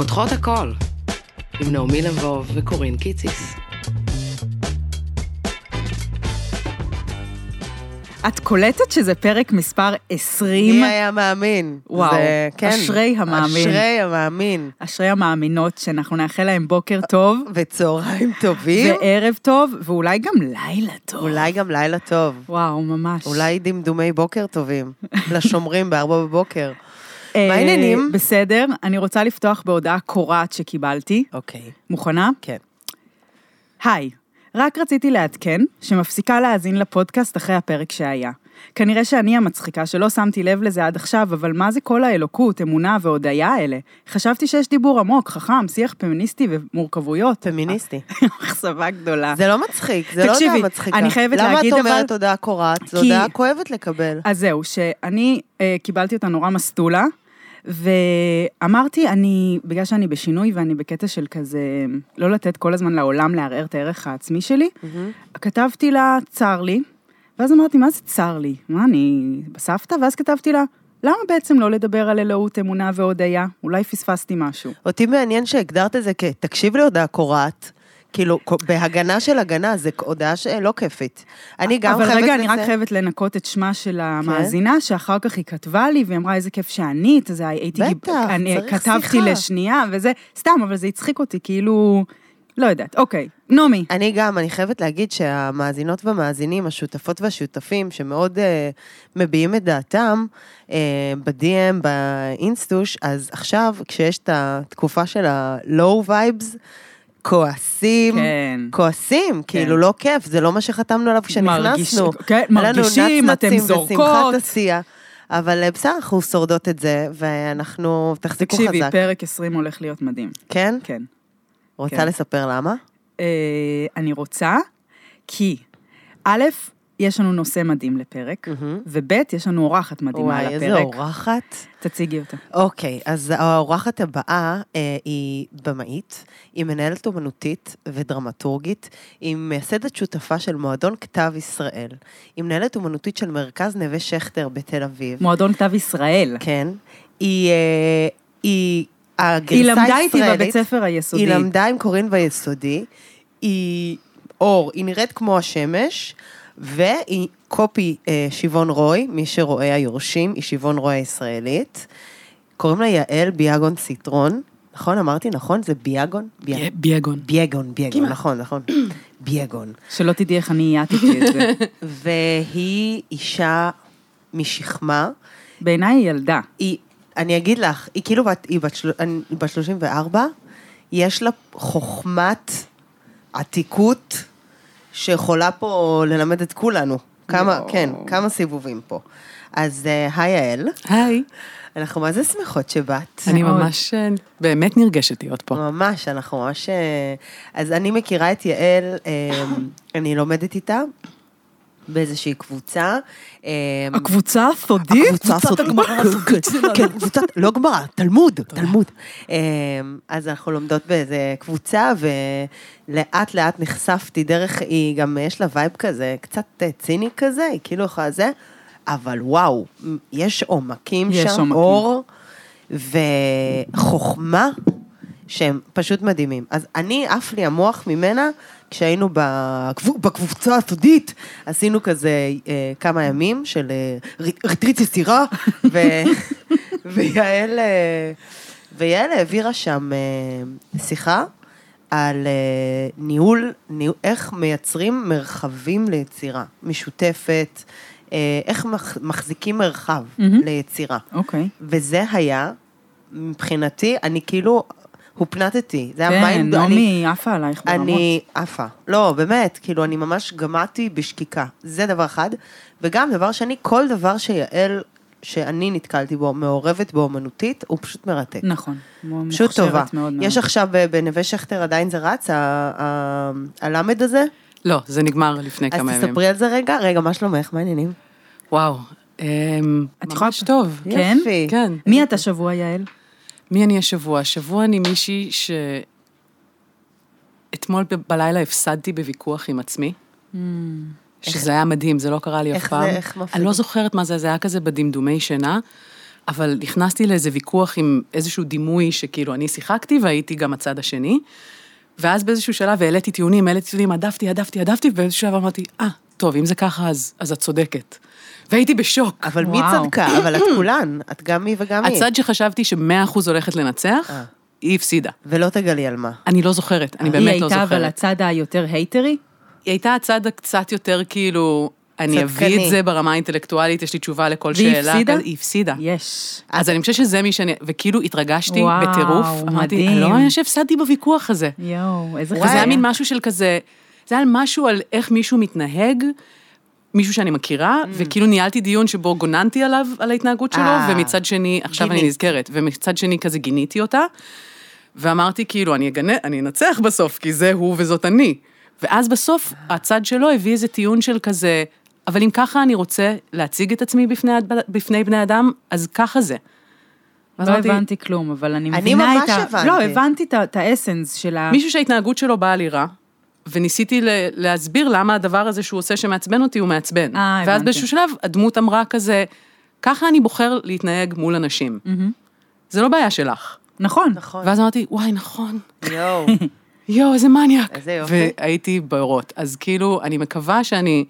פותחות הכל, עם נעמי לבוב וקורין קיציס. את קולטת שזה פרק מספר 20? מי היה מאמין? וואו, זה, כן, אשרי המאמין. אשרי המאמין. אשרי המאמינות שאנחנו נאחל להם בוקר טוב, וצהריים טובים, וערב טוב, ואולי גם לילה טוב. אולי גם לילה טוב. וואו, ממש. אולי דמדומי בוקר טובים. לשומרים בארבע בבוקר. אה, מה העניינים? בסדר, אני רוצה לפתוח בהודעה קורעת שקיבלתי. אוקיי. מוכנה? כן. היי, רק רציתי לעדכן שמפסיקה להאזין לפודקאסט אחרי הפרק שהיה. כנראה שאני המצחיקה שלא שמתי לב לזה עד עכשיו, אבל מה זה כל האלוקות, אמונה והודיה האלה? חשבתי שיש דיבור עמוק, חכם, שיח פמיניסטי ומורכבויות. פמיניסטי. אכזבה גדולה. זה לא מצחיק, זה לא הודעה מצחיקה. אני חייבת להגיד, למה אבל- את אומרת הודעה קורעת? זו כי- הודעה כואבת לקבל. אז זהו, שאני אה, קיבלתי אותה נורא מסטולה, ואמרתי, אני, בגלל שאני בשינוי ואני בקטע של כזה, לא לתת כל הזמן לעולם לערער את הערך העצמי שלי, כתבתי לה, צר לי, ואז אמרתי, מה זה צר לי? מה, אני בסבתא? ואז כתבתי לה, למה בעצם לא לדבר על אלוהות, אמונה והודיה? אולי פספסתי משהו. אותי מעניין שהגדרת את זה כ... תקשיב להודעה קורעת. כאילו, בהגנה של הגנה, זו הודעה שלא כיפית. אני גם אבל חייבת רגע, אני רק חייבת לנקות את שמה של המאזינה, שאחר כך היא כתבה לי, והיא אמרה, איזה כיף שענית, אז הייתי... בטח, אני צריך כתבתי שיחה. לשנייה, וזה, סתם, אבל זה הצחיק אותי, כאילו... לא יודעת, אוקיי. נעמי, אני גם, אני חייבת להגיד שהמאזינות והמאזינים, השותפות והשותפים, שמאוד uh, מביעים את דעתם uh, ב-DM, באינסטוש, אז עכשיו, כשיש את התקופה של ה-low vibes, כועסים, כן. כועסים, כאילו לא כיף, זה לא מה שחתמנו עליו כשנכנסנו. מרגיש- כן, מרגישים, אתם זורקות. ושמחת עשייה. אבל אה, בסדר, אנחנו שורדות את זה, ואנחנו, תחזיקו תקשיבי, חזק. פרק 20 הולך להיות מדהים. כן? כן. רוצה כן. לספר למה? אה, אני רוצה, כי, א', יש לנו נושא מדהים לפרק, וב', יש לנו אורחת מדהימה וואי, הפרק. איזה אורחת. תציגי אותה. אוקיי, אז האורחת הבאה אה, היא במאית, היא מנהלת אומנותית ודרמטורגית, היא מייסדת שותפה של מועדון כתב ישראל. היא מנהלת אומנותית של מרכז נווה שכטר בתל אביב. מועדון כתב ישראל. כן. היא... אה, היא... הגרסה היא למדה איתי בבית ספר היסודי. היא למדה עם קורין ביסודי, היא אור, היא נראית כמו השמש, והיא קופי אה, שיבון רוי, מי שרואה היורשים, היא שיבון רוי הישראלית. קוראים לה יעל ביאגון ציטרון, נכון? אמרתי נכון? זה ביאגון? ביאגון. ביאגון. ביאגון, ביאגון, כמעט. נכון, נכון. ביאגון. שלא תדעי איך אני אייתתי את זה. והיא אישה משכמה, בעיניי היא ילדה. היא, אני אגיד לך, היא כאילו בת, היא בת, היא בת 34, יש לה חוכמת עתיקות שיכולה פה ללמד את כולנו. כמה, יואו. כן, כמה סיבובים פה. אז אה, היי יעל, היי, אנחנו מה זה שמחות שבאת. אני מאוד. ממש אה, באמת נרגשת להיות פה. ממש, אנחנו ממש... אה, אז אני מכירה את יעל, אני לומדת איתה באיזושהי קבוצה. אה, הקבוצה הסודית? הקבוצה הסודית. כן, קבוצת, לא גמרא, תלמוד, תלמוד. אמ, אז אנחנו לומדות באיזה קבוצה, ולאט לאט נחשפתי דרך, היא גם, יש לה וייב כזה, קצת אה, ציני כזה, היא כאילו יכולה זה, אבל וואו, יש עומקים יש שם, עומקים. אור וחוכמה. שהם פשוט מדהימים. אז אני, עף לי המוח ממנה, כשהיינו בקבו- בקבוצה הסודית, עשינו כזה אה, כמה ימים של אה, ר- ריטריט יצירה, ו... ויעל, אה, ויעל העבירה שם אה, שיחה על אה, ניהול, ניהול, איך מייצרים מרחבים ליצירה משותפת, איך מח, מחזיקים מרחב מהמם. ליצירה. אוקיי. וזה היה, מבחינתי, אני כאילו הופנטתי. זה היה כן, mind... אני- נעמי עפה עלייך ברמות. אני עפה. לא, באמת, כאילו, אני ממש גמעתי בשקיקה. זה דבר אחד. וגם, דבר שני, כל דבר שיעל, שאני נתקלתי בו, מעורבת בו אומנותית, הוא פשוט מרתק. נכון. פשוט טובה. מאוד מאוד. יש עכשיו ב- בנווה שכטר, עדיין זה רץ, הלמד הזה? לא, זה נגמר לפני אז כמה ימים. תספרי על זה רגע. רגע, מה שלומך? מה העניינים? וואו, אמ, את יכולה- ממש טוב. כן? כן. מי את השבוע, יעל? מי אני השבוע? השבוע אני מישהי ש... אתמול בלילה הפסדתי בוויכוח עם עצמי, שזה היה מדהים, זה לא קרה לי איך אף פעם. זה- איך מפסידים? אני לא זוכרת מה זה, זה היה כזה בדמדומי שינה, אבל נכנסתי לאיזה ויכוח עם איזשהו דימוי שכאילו אני שיחקתי והייתי גם הצד השני. ואז באיזשהו שלב העליתי טיעונים, העליתי טיעונים, הדפתי, הדפתי, הדפתי, ובאיזשהו שלב אמרתי, אה, טוב, אם זה ככה, אז, אז את צודקת. והייתי בשוק. אבל מי וואו. צדקה? אבל את כולן, את גם מי וגם מי. הצד שחשבתי שמאה אחוז הולכת לנצח, אה. היא הפסידה. ולא תגלי על מה. אני לא זוכרת, אני באמת לא היא הייתה אבל זוכרת. הצד היותר הייטרי? היא הייתה הצד הקצת יותר כאילו, אני אביא. את זה ברמה האינטלקטואלית, יש לי תשובה לכל והיא שאלה. הפסידה? כזה- היא הפסידה. יש. אז אני חושבת שזה מי שאני, וכאילו התרגשתי וואו, בטירוף. אמרתי, מדהים. אני לא מאמינה שהפסדתי בוויכוח הזה. יואו, איזה וזה היה חוויה. מין משהו של כזה, זה היה משהו על איך מישהו מתנהג, מישהו שאני מכירה, וכאילו ניהלתי דיון שבו גוננתי עליו, על ההתנהגות שלו, אה, ומצד שני, עכשיו אני גיני. נזכרת, ומצד שני כזה גיניתי אותה, ואמרתי כאילו, אני אגנה, אני אנצח בסוף, כי זה הוא וזאת אני. ואז בסוף, הצד שלו הביא איזה טיעון של כזה, אבל אם ככה אני רוצה להציג את עצמי בפני, בפני בני אדם, אז ככה זה. לא אמרתי, הבנתי כלום, אבל אני אני מבינה ממש את ה... הבנתי. לא, הבנתי את ה- את האסנס של ה... מישהו שההתנהגות שלו באה לי רע, וניסיתי להסביר למה הדבר הזה שהוא עושה שמעצבן אותי הוא מעצבן. אה, ואז הבנתי. באיזשהו שלב הדמות אמרה כזה, ככה אני בוחר להתנהג מול אנשים. זה לא בעיה שלך. נכון. נכון. ואז אמרתי, וואי, נכון. יואו. יואו, איזה מניאק. איזה יופי. והייתי באורות. אז כאילו, אני מקווה שאני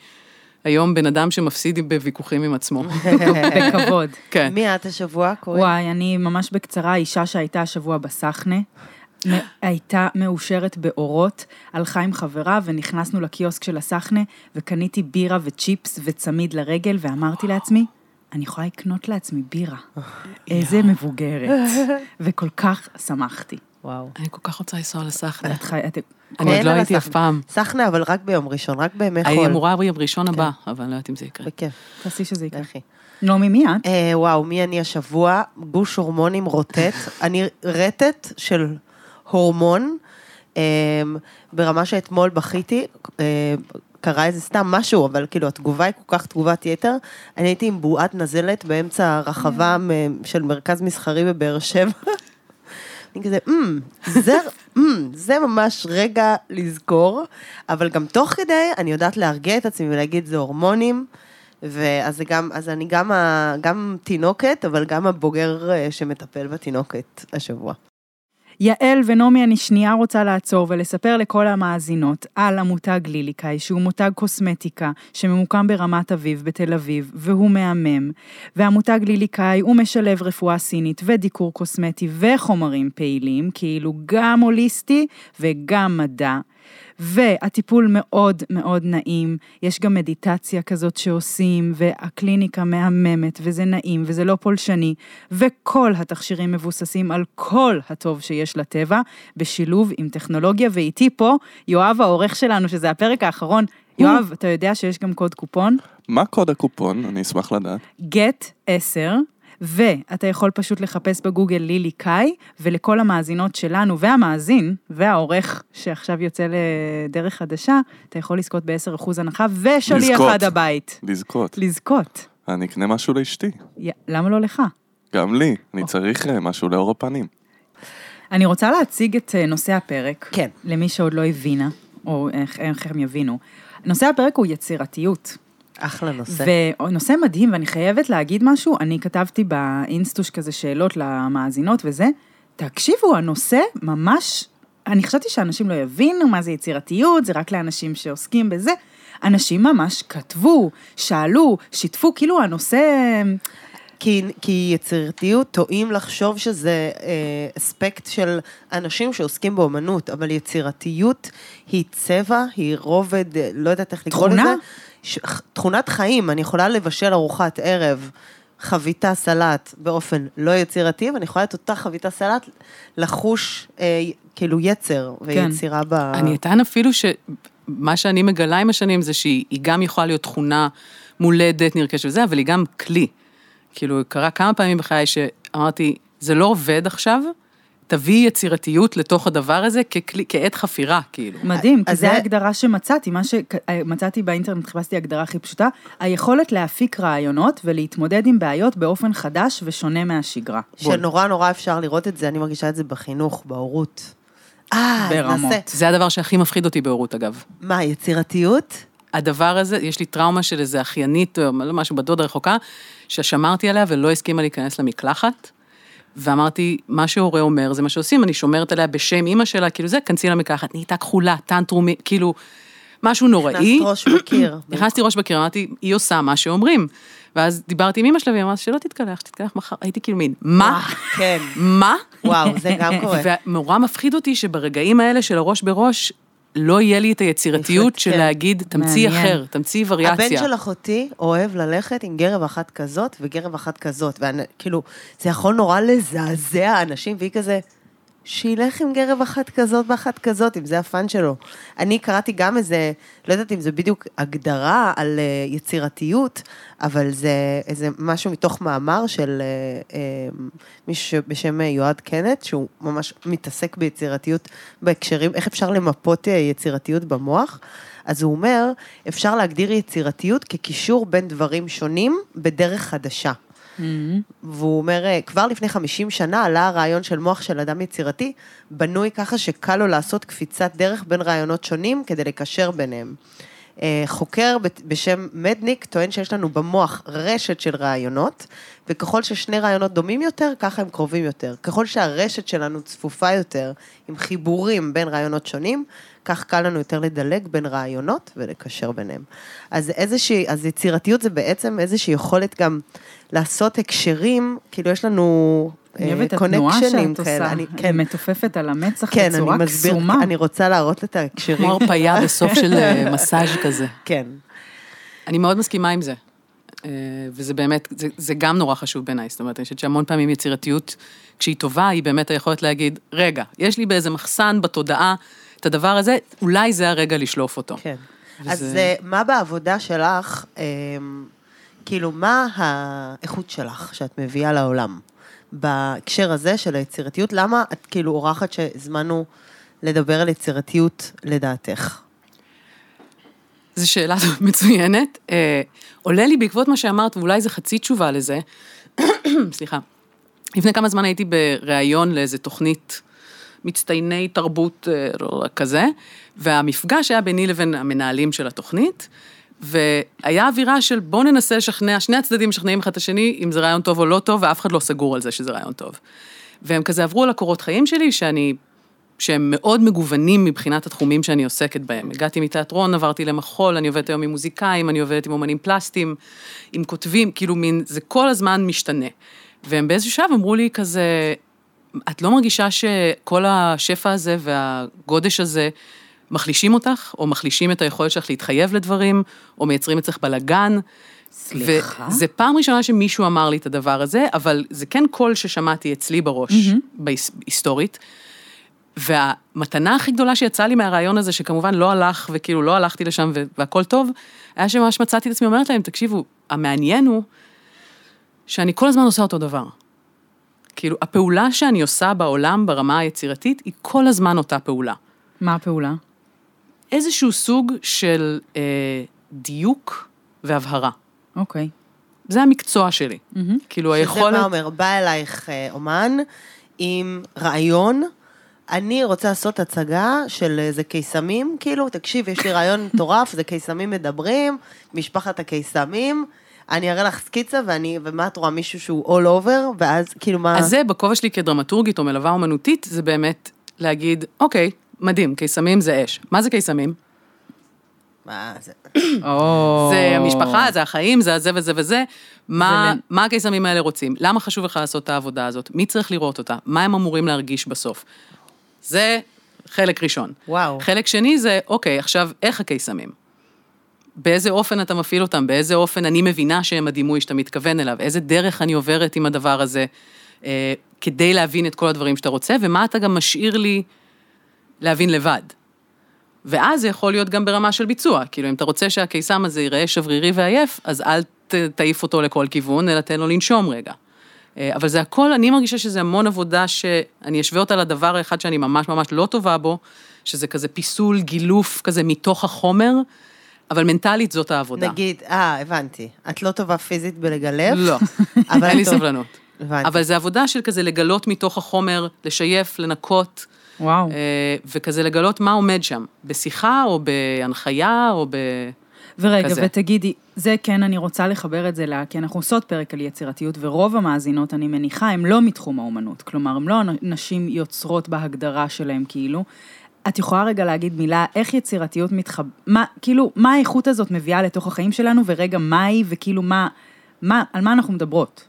היום בן אדם שמפסיד בוויכוחים עם עצמו. בכבוד. כן. מי את השבוע, קוראים? וואי, אני ממש בקצרה, אישה שהייתה השבוע בסחנה, הייתה מאושרת באורות, הלכה עם חברה ונכנסנו לקיוסק של הסחנה, וקניתי בירה וצ'יפס וצמיד לרגל, ואמרתי לעצמי, אני יכולה לקנות לעצמי בירה. איזה מבוגרת. וכל כך שמחתי. וואו. אני כל כך רוצה לנסוע לסחנה. את חי... את... אני עוד אין לא הייתי. אף פעם. סחנה, אבל רק ביום ראשון, רק בימי חול. אני אמורה ביום ראשון הבא, אבל אני לא יודעת אם זה יקרה. בכיף, תעשי שזה יקרה. נעמי, מי את? אה, וואו, מי אני השבוע? גוש הורמונים רוטט. אני רטט של הורמון, אה, ברמה שאתמול בכיתי, אה, קרה איזה סתם משהו, אבל כאילו התגובה היא כל כך תגובת יתר. אני הייתי עם בועת נזלת באמצע הרחבה מ- של מרכז מסחרי בבאר שבע. אני כזה, "אמ, זה, אמ, זה ממש רגע לזכור, אבל גם תוך כדי אני יודעת להרגיע את עצמי ולהגיד, זה הורמונים, ואז זה גם, אז אני גם, ה, גם תינוקת, אבל גם הבוגר אה, שמטפל בתינוקת השבוע. יעל ונעמי, אני שנייה רוצה לעצור ולספר לכל המאזינות על המותג ליליקאי, שהוא מותג קוסמטיקה שממוקם ברמת אביב בתל אביב, והוא מהמם. והמותג ליליקאי הוא משלב רפואה סינית ודיקור קוסמטי וחומרים פעילים, כאילו גם הוליסטי וגם מדע. והטיפול מאוד מאוד נעים, יש גם מדיטציה כזאת שעושים, והקליניקה מהממת, וזה נעים, וזה לא פולשני, וכל התכשירים מבוססים על כל הטוב שיש לטבע, בשילוב עם טכנולוגיה, ואיתי פה יואב העורך שלנו, שזה הפרק האחרון. יואב, אתה יודע שיש גם קוד קופון? מה קוד הקופון? אני אשמח לדעת. get 10, ואתה יכול פשוט לחפש בגוגל לילי קאי, ולכל המאזינות שלנו, והמאזין, והעורך שעכשיו יוצא לדרך חדשה, אתה יכול לזכות ב-10% הנחה, ושליח לזכות. עד הבית. לזכות. לזכות. אני אקנה משהו לאשתי. י- למה לא לך? גם לי. אני צריך אה, משהו לאור הפנים. אני רוצה להציג את אה, נושא הפרק. כן. למי שעוד לא הבינה, או איך, איך הם יבינו. נושא הפרק הוא יצירתיות. אחלה נושא. ונושא מדהים, ואני חייבת להגיד משהו, אני כתבתי באינסטוש כזה שאלות למאזינות וזה, תקשיבו, הנושא ממש, אני חשבתי שאנשים לא יבינו מה זה יצירתיות, זה רק לאנשים שעוסקים בזה. אנשים ממש כתבו, שאלו, שיתפו, כאילו הנושא... כי, כי יצירתיות טועים לחשוב שזה אה, אספקט של אנשים שעוסקים באומנות, אבל יצירתיות היא צבע, היא רובד, אה, לא יודעת איך לקרוא תכונה? ש, תכונת חיים, אני יכולה לבשל ארוחת ערב, חביתה סלט באופן לא יצירתי, ואני יכולה את אותה חביתה סלט לחוש אה, כאילו יצר ויצירה ב... אני אטען אפילו שמה שאני מגלה עם השנים זה שהיא היא גם יכולה להיות תכונה מולדת, נרכשת וזה, אבל היא גם כלי. כאילו, קרה כמה פעמים בחיי שאמרתי, זה לא עובד עכשיו, תביא יצירתיות לתוך הדבר הזה ככלי, כעת חפירה, כאילו. מדהים, כי אז זו זה- ההגדרה שמצאתי, מה שמצאתי באינטרנט, חיפשתי הגדרה הכי פשוטה, היכולת להפיק רעיונות ולהתמודד עם בעיות באופן חדש ושונה מהשגרה. שנורא נורא אפשר לראות את זה, אני מרגישה את זה בחינוך, בהורות. אה, ברמות. נעשה. זה הדבר שהכי מפחיד אותי בהורות, אגב. מה, יצירתיות? הדבר הזה, יש לי טראומה של איזה אחיינית או משהו בדודה רחוקה, ששמרתי עליה ולא הסכימה להיכנס למקלחת. ואמרתי, מה שהורה אומר זה מה שעושים, אני שומרת עליה בשם אימא שלה, כאילו זה, כנסי למקלחת, נהייתה כחולה, טנטרומי, כאילו, משהו נוראי. הכנסת ראש בקיר. נכנסתי ראש בקיר, אמרתי, היא עושה מה שאומרים. ואז דיברתי עם אמא שלה, והיא אמרה, שלא תתקלח, שתתקלח מחר. הייתי כאילו מין, מה? כן. מה? וואו, זה גם קורה. ונורא מפחיד אותי שברגעים האלה של הראש בראש, לא יהיה לי את היצירתיות של כן. להגיד, תמציא מעניין. אחר, תמציא וריאציה. הבן של אחותי אוהב ללכת עם גרב אחת כזאת וגרב אחת כזאת, וכאילו, זה יכול נורא לזעזע אנשים, והיא כזה, שילך עם גרב אחת כזאת ואחת כזאת, אם זה הפאן שלו. אני קראתי גם איזה, לא יודעת אם זה בדיוק הגדרה על uh, יצירתיות, אבל זה איזה משהו מתוך מאמר של uh, uh, מישהו בשם יועד קנט, שהוא ממש מתעסק ביצירתיות בהקשרים, איך אפשר למפות uh, יצירתיות במוח. אז הוא אומר, אפשר להגדיר יצירתיות כקישור בין דברים שונים בדרך חדשה. והוא אומר, אה, כבר לפני 50 שנה עלה הרעיון של מוח של אדם יצירתי, בנוי ככה שקל לו לעשות קפיצת דרך בין רעיונות שונים כדי לקשר ביניהם. אה, חוקר בשם מדניק טוען שיש לנו במוח רשת של רעיונות, וככל ששני רעיונות דומים יותר, ככה הם קרובים יותר. ככל שהרשת שלנו צפופה יותר, עם חיבורים בין רעיונות שונים, כך קל לנו יותר לדלג בין רעיונות ולקשר ביניהם. אז איזושהי, אז יצירתיות זה בעצם איזושהי יכולת גם לעשות הקשרים, כאילו יש לנו אני אוהבת את התנועה שאת. עושה. אני, כן, מתופפת על המצח כן, בצורה אני מסביר, קסומה. אני רוצה להראות את ההקשרים. כמו הרפייה בסוף של אה, מסאז' כזה. כן. אני מאוד מסכימה עם זה. אה, וזה באמת, זה, זה גם נורא חשוב בעיניי. זאת אומרת, אני חושבת שהמון פעמים יצירתיות, כשהיא טובה, היא באמת היכולת להגיד, רגע, יש לי באיזה מחסן בתודעה את הדבר הזה, אולי זה הרגע לשלוף אותו. כן. וזה- אז אה, מה בעבודה שלך, אה, כאילו, מה האיכות שלך שאת מביאה לעולם? בהקשר הזה של היצירתיות, למה את כאילו אורחת שהזמנו לדבר על יצירתיות לדעתך? זו שאלה מצוינת. אה, עולה לי בעקבות מה שאמרת, ואולי זו חצי תשובה לזה, סליחה. לפני כמה זמן הייתי בריאיון לאיזה תוכנית מצטייני תרבות אה, כזה, והמפגש היה ביני לבין המנהלים של התוכנית, והיה אווירה של בואו ננסה לשכנע, שני הצדדים משכנעים אחד את השני אם זה רעיון טוב או לא טוב, ואף אחד לא סגור על זה שזה רעיון טוב. והם כזה עברו על הקורות חיים שלי, שאני שהם מאוד מגוונים מבחינת התחומים שאני עוסקת בהם. הגעתי מתיאטרון, עברתי למחול, אני עובדת היום עם מוזיקאים, אני עובדת עם אומנים פלסטיים, עם כותבים, כאילו מין, זה כל הזמן משתנה. והם באיזשהו שלב אמרו לי כזה, את לא מרגישה שכל השפע הזה והגודש הזה מחלישים אותך, או מחלישים את היכולת שלך להתחייב לדברים, או מייצרים אצלך בלאגן? סליחה? וזה פעם ראשונה שמישהו אמר לי את הדבר הזה, אבל זה כן קול ששמעתי אצלי בראש, בהיס- היסטורית. והמתנה הכי גדולה שיצאה לי מהרעיון הזה, שכמובן לא הלך, וכאילו לא הלכתי לשם והכל טוב, היה שממש מצאתי את עצמי אומרת להם, תקשיבו, המעניין הוא שאני כל הזמן עושה אותו דבר. כאילו, הפעולה שאני עושה בעולם ברמה היצירתית, היא כל הזמן אותה פעולה. מה הפעולה? איזשהו סוג של אה, דיוק והבהרה. אוקיי. זה המקצוע שלי. כאילו, שזה היכולת... מה אומר, בא אלייך אה, אומן עם רעיון, אני רוצה לעשות הצגה של איזה קיסמים, כאילו, תקשיב, יש לי רעיון מטורף, זה קיסמים מדברים, משפחת הקיסמים, אני אראה לך סקיצה, ואני, ומה את רואה, מישהו שהוא all over, ואז כאילו מה... אז זה, בכובע שלי כדרמטורגית או מלווה אומנותית, זה באמת להגיד, אוקיי, מדהים, קיסמים זה אש. מה זה קיסמים? מה זה? זה המשפחה, זה החיים, זה הזה וזה וזה. מה, מה הקיסמים האלה רוצים? למה חשוב לך לעשות את העבודה הזאת? מי צריך לראות אותה? מה הם אמורים להרגיש בסוף? זה חלק ראשון. וואו. חלק שני זה, אוקיי, עכשיו, איך הקיסמים? באיזה אופן אתה מפעיל אותם? באיזה אופן אני מבינה שהם הדימוי שאתה מתכוון אליו? איזה דרך אני עוברת עם הדבר הזה אה, כדי להבין את כל הדברים שאתה רוצה? ומה אתה גם משאיר לי להבין לבד? ואז זה יכול להיות גם ברמה של ביצוע. כאילו, אם אתה רוצה שהקיסם הזה ייראה שברירי ועייף, אז אל ת- תעיף אותו לכל כיוון, אלא תן לו לנשום רגע. אה, אבל זה הכל, אני מרגישה שזה המון עבודה שאני אשווה אותה לדבר האחד שאני ממש ממש לא טובה בו, שזה כזה פיסול, גילוף כזה מתוך החומר, אבל מנטלית זאת העבודה. נגיד, אה, הבנתי. את לא טובה פיזית בלגלב? לא, אבל אין לי. סבלנות. הבנתי. אבל זה עבודה של כזה לגלות מתוך החומר, לשייף, לנקות, וואו. אה, וכזה לגלות מה עומד שם, בשיחה או בהנחיה או ב... ורגע, כזה. ותגידי, זה כן, אני רוצה לחבר את זה ל... כי אנחנו עושות פרק על יצירתיות, ורוב המאזינות, אני מניחה, הן לא מתחום האומנות. כלומר, הן לא נשים יוצרות בהגדרה שלהן, כאילו. את יכולה רגע להגיד מילה, איך יצירתיות מתחב... מה, כאילו, מה האיכות הזאת מביאה לתוך החיים שלנו, ורגע, מה היא, וכאילו, מה... מה, על מה אנחנו מדברות?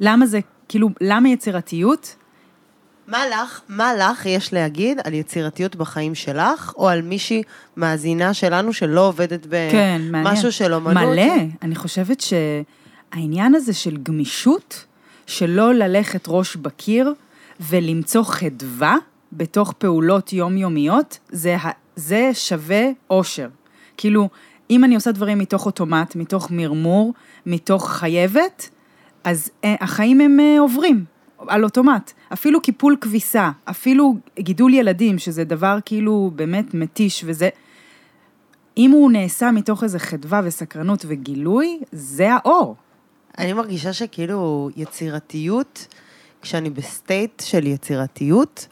למה זה, כאילו, למה יצירתיות? מה לך, מה לך יש להגיד על יצירתיות בחיים שלך, או על מישהי מאזינה שלנו שלא עובדת כן, מעניין. במשהו של אומנות? מלא. אני חושבת שהעניין הזה של גמישות, שלא ללכת ראש בקיר ולמצוא חדווה בתוך פעולות יומיומיות, זה, זה שווה אושר. כאילו, אם אני עושה דברים מתוך אוטומט, מתוך מרמור, מתוך חייבת, אז אה, החיים הם אה, עוברים על אוטומט. אפילו קיפול כביסה, אפילו גידול ילדים, שזה דבר כאילו באמת מתיש וזה... אם הוא נעשה מתוך איזה חדווה וסקרנות וגילוי, זה האור. אני מרגישה שכאילו יצירתיות, כשאני ב state של יצירתיות,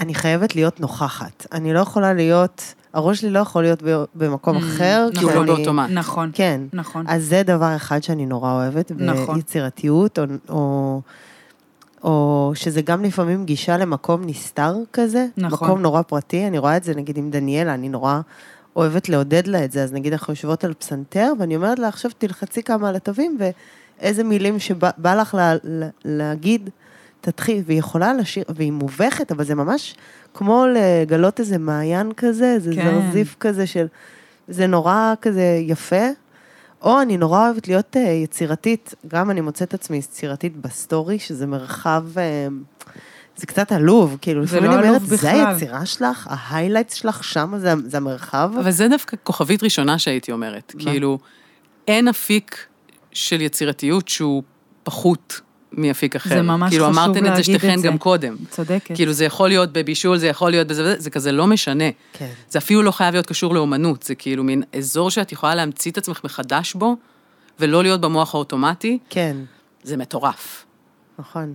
אני חייבת להיות נוכחת. אני לא יכולה להיות, הראש שלי לא יכול להיות ב- במקום Mm, אחר. כי הוא לא באוטומט. נכון. כן. נכון. אז זה דבר אחד שאני נורא אוהבת, נכון. ביצירתיות, או, או, או שזה גם לפעמים גישה למקום נסתר כזה, נכון. מקום נורא פרטי, אני רואה את זה נגיד עם דניאלה, אני נורא אוהבת לעודד לה את זה, אז נגיד אנחנו יושבות על פסנתר, ואני אומרת לה, עכשיו תלחצי כמה על התווים, ואיזה מילים שבא בא לך לה, לה, להגיד, תתחיל, והיא יכולה לשיר, והיא מובכת, אבל זה ממש כמו לגלות איזה מעיין כזה, איזה כן. זרזיף כזה של... זה נורא כזה יפה. או אני נורא אוהבת להיות uh, יצירתית, גם אני מוצאת עצמי יצירתית בסטורי, שזה מרחב, uh, זה קצת עלוב, כאילו, לפעמים לא אני אומרת, זה בכלל." היצירה שלך, ה highlights שלך, שם זה, זה המרחב. אבל זה דווקא כוכבית ראשונה שהייתי אומרת. מה? כאילו, אין אפיק של יצירתיות שהוא פחות מאפיק אחר. זה ממש כאילו, חשוב אמרתן את זה להגיד שתיכן את זה. גם קודם. צודקת. כאילו, זה יכול להיות בבישול, זה יכול להיות בזה וזה, זה כזה לא משנה. כן. זה אפילו לא חייב להיות קשור לאומנות, זה כאילו מין אזור שאת יכולה להמציא את עצמך מחדש בו, ולא להיות במוח האוטומטי, כן, זה מטורף. נכון.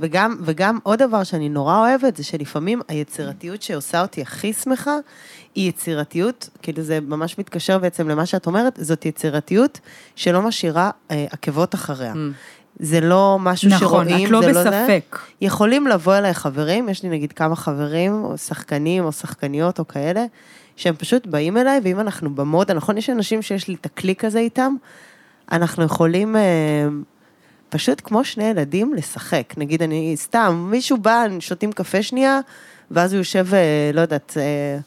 וגם, וגם עוד דבר שאני נורא אוהבת, זה שלפעמים היצירתיות שעושה אותי הכי שמחה, היא יצירתיות, כאילו זה ממש מתקשר בעצם למה שאת אומרת, זאת יצירתיות שלא משאירה אה, עקבות אחריה. זה לא משהו נכון, שרואים, את לא זה לא זה. בספק. יכולים לבוא אליי חברים, יש לי נגיד כמה חברים, או שחקנים או שחקניות או כאלה, שהם פשוט באים אליי, ואם אנחנו במודה, נכון, יש אנשים שיש לי את הקליק הזה איתם, אנחנו יכולים אה, פשוט כמו שני ילדים לשחק. נגיד, אני סתם, מישהו בא, שותים קפה שנייה, ואז הוא יושב, אה, לא יודעת, אה,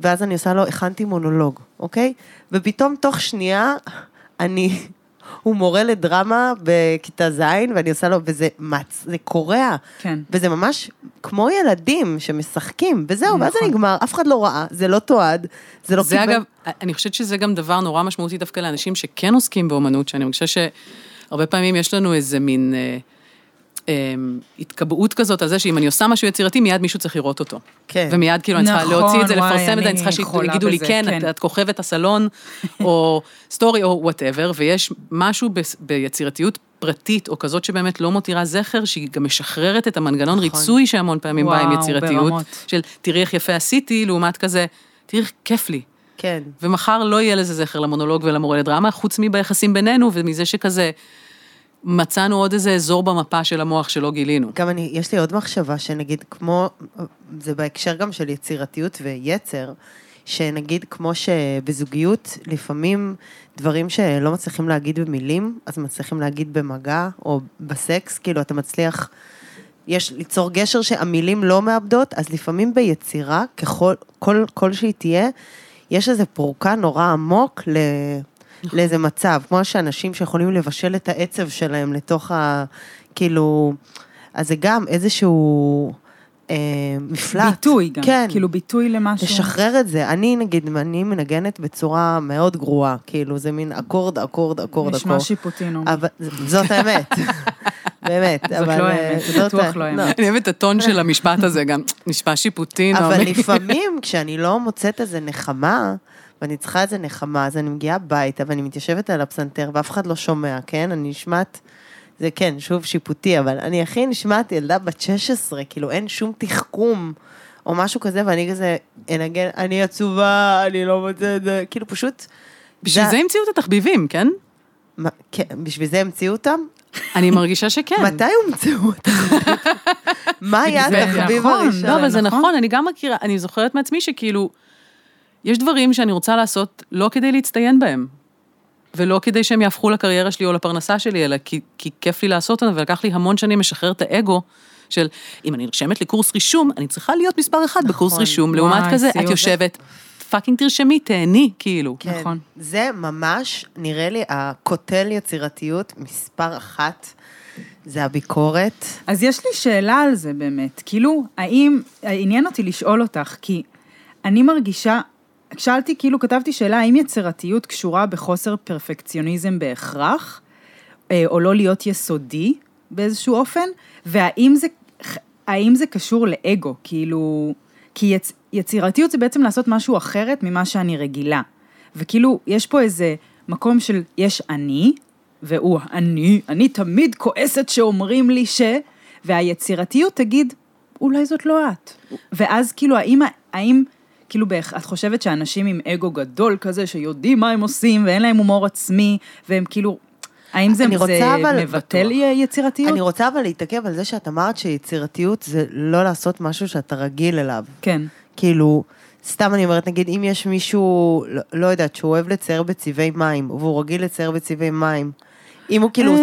ואז אני עושה לו, הכנתי מונולוג, אוקיי? ופתאום תוך שנייה, אני, הוא מורה לדרמה בכיתה ז', ואני עושה לו, וזה מצ, זה קורע. כן. וזה ממש כמו ילדים שמשחקים, וזהו, ואז זה נכון. נגמר, אף אחד לא ראה, זה לא תועד, זה לא זה אגב, אני חושבת שזה גם דבר נורא משמעותי דווקא לאנשים שכן עוסקים באומנות, שאני מרגישה שהרבה פעמים יש לנו איזה מין אה, התקבעות כזאת על זה שאם אני עושה משהו יצירתי, מיד מישהו צריך לראות אותו. כן. ומיד כאילו אני צריכה נכון, להוציא את זה, וואי, לפרסם את זה, אני צריכה שיגידו לי, כן, כן. את- את כוכבת הסלון, או סטורי, או whatever, ויש משהו ב- ביצירתיות פרטית, או כזאת שבאמת לא מותירה זכר, שהיא גם משחררת את המנגנון ריצוי שהמון פעמים בא עם וואו, יצירתיות, ברמות. של תראי איך יפה עשיתי, לעומת כזה, תראי איך כיף לי. כן. ומחר לא יהיה לזה זכר למונולוג ולמורה לדרמה, חוץ מביחסים בינינו ומזה שכזה מצאנו עוד איזה אזור במפה של המוח שלא גילינו. גם אני, יש לי עוד מחשבה שנגיד כמו, זה בהקשר גם של יצירתיות ויצר, שנגיד כמו שבזוגיות לפעמים דברים שלא מצליחים להגיד במילים, אז מצליחים להגיד במגע או בסקס, כאילו אתה מצליח, יש ליצור גשר שהמילים לא מאבדות, אז לפעמים ביצירה, ככל, כל, כל שהיא תהיה, יש איזה פורקן נורא עמוק. לאיזה מצב, כמו שאנשים שיכולים לבשל את העצב שלהם לתוך ה... כאילו... אז זה גם איזשהו אה, מפלט. ביטוי גם. כן. כאילו ביטוי למשהו. לשחרר את זה. אני, נגיד, אני מנגנת בצורה מאוד גרועה. כאילו, זה מין אקורד, אקורד, אקורד, נשמע אקורד. שיפוטי, נעמי. אבל זאת האמת. באמת. זאת אבל, לא אה, האמת, זה זאת בטוח ה- לא האמת. אני אוהבת את הטון של המשפט הזה גם, נשמע שיפוטי, אבל. לפעמים, כשאני לא מוצאת איזה נחמה, ואני צריכה איזה נחמה, אז אני מגיעה הביתה ואני מתיישבת על הפסנתר ואף אחד לא שומע, כן? אני נשמעת, זה כן, שוב שיפוטי, אבל אני הכי נשמעת ילדה בת 16, כאילו אין שום תחכום או משהו כזה, ואני כזה אנגן, אני עצובה, אני לא מוצא את זה, כאילו פשוט... בשביל זה המציאו את התחביבים, כן? מה, כן, בשביל זה המציאו אותם? אני מרגישה שכן. מתי הומצאו אותם? מה היה התחביב נכון, הראשון? לא, אבל זה נכון. נכון, אני גם מכירה, אני זוכרת מעצמי שכאילו, יש דברים שאני רוצה לעשות לא כדי להצטיין בהם, ולא כדי שהם יהפכו לקריירה שלי או לפרנסה שלי, אלא כי, כי כיף לי לעשות אותם, ולקח לי המון שנים לשחרר את האגו של, אם אני נרשמת לקורס רישום, אני צריכה להיות מספר אחד בקורס נכון. רישום, וואי, לעומת כזה. את יושבת, fucking תרשמי, תהני, כאילו. כן, נכון. זה ממש, נראה לי, הקוטל יצירתיות מספר אחת, זה הביקורת. אז יש לי שאלה על זה באמת, כאילו, האם, עניין אותי לשאול אותך, כי אני מרגישה, שאלתי, כאילו, כתבתי שאלה, האם יצירתיות קשורה בחוסר פרפקציוניזם בהכרח, אה, או לא להיות יסודי באיזשהו אופן, והאם זה, האם זה קשור לאגו, כאילו, כי יצ, יצירתיות זה בעצם לעשות משהו אחרת ממה שאני רגילה. וכאילו, יש פה איזה מקום של, יש אני, והוא אני, אני תמיד כועסת שאומרים לי ש... והיצירתיות תגיד, אולי זאת לא את. ואז כאילו, האם, האם כאילו, באח- את חושבת שאנשים עם אגו גדול כזה, שיודעים מה הם עושים, ואין להם הומור עצמי, והם כאילו, האם זה, זה אבל- מבטל בטוח. יצירתיות? אני רוצה אבל להתעכב על זה שאת אמרת שיצירתיות זה לא לעשות משהו שאתה רגיל אליו. כן. כאילו, סתם אני אומרת, נגיד, אם יש מישהו, לא, לא יודעת, שהוא אוהב לצייר בצבעי מים, והוא רגיל לצייר בצבעי מים, אם הוא כאילו...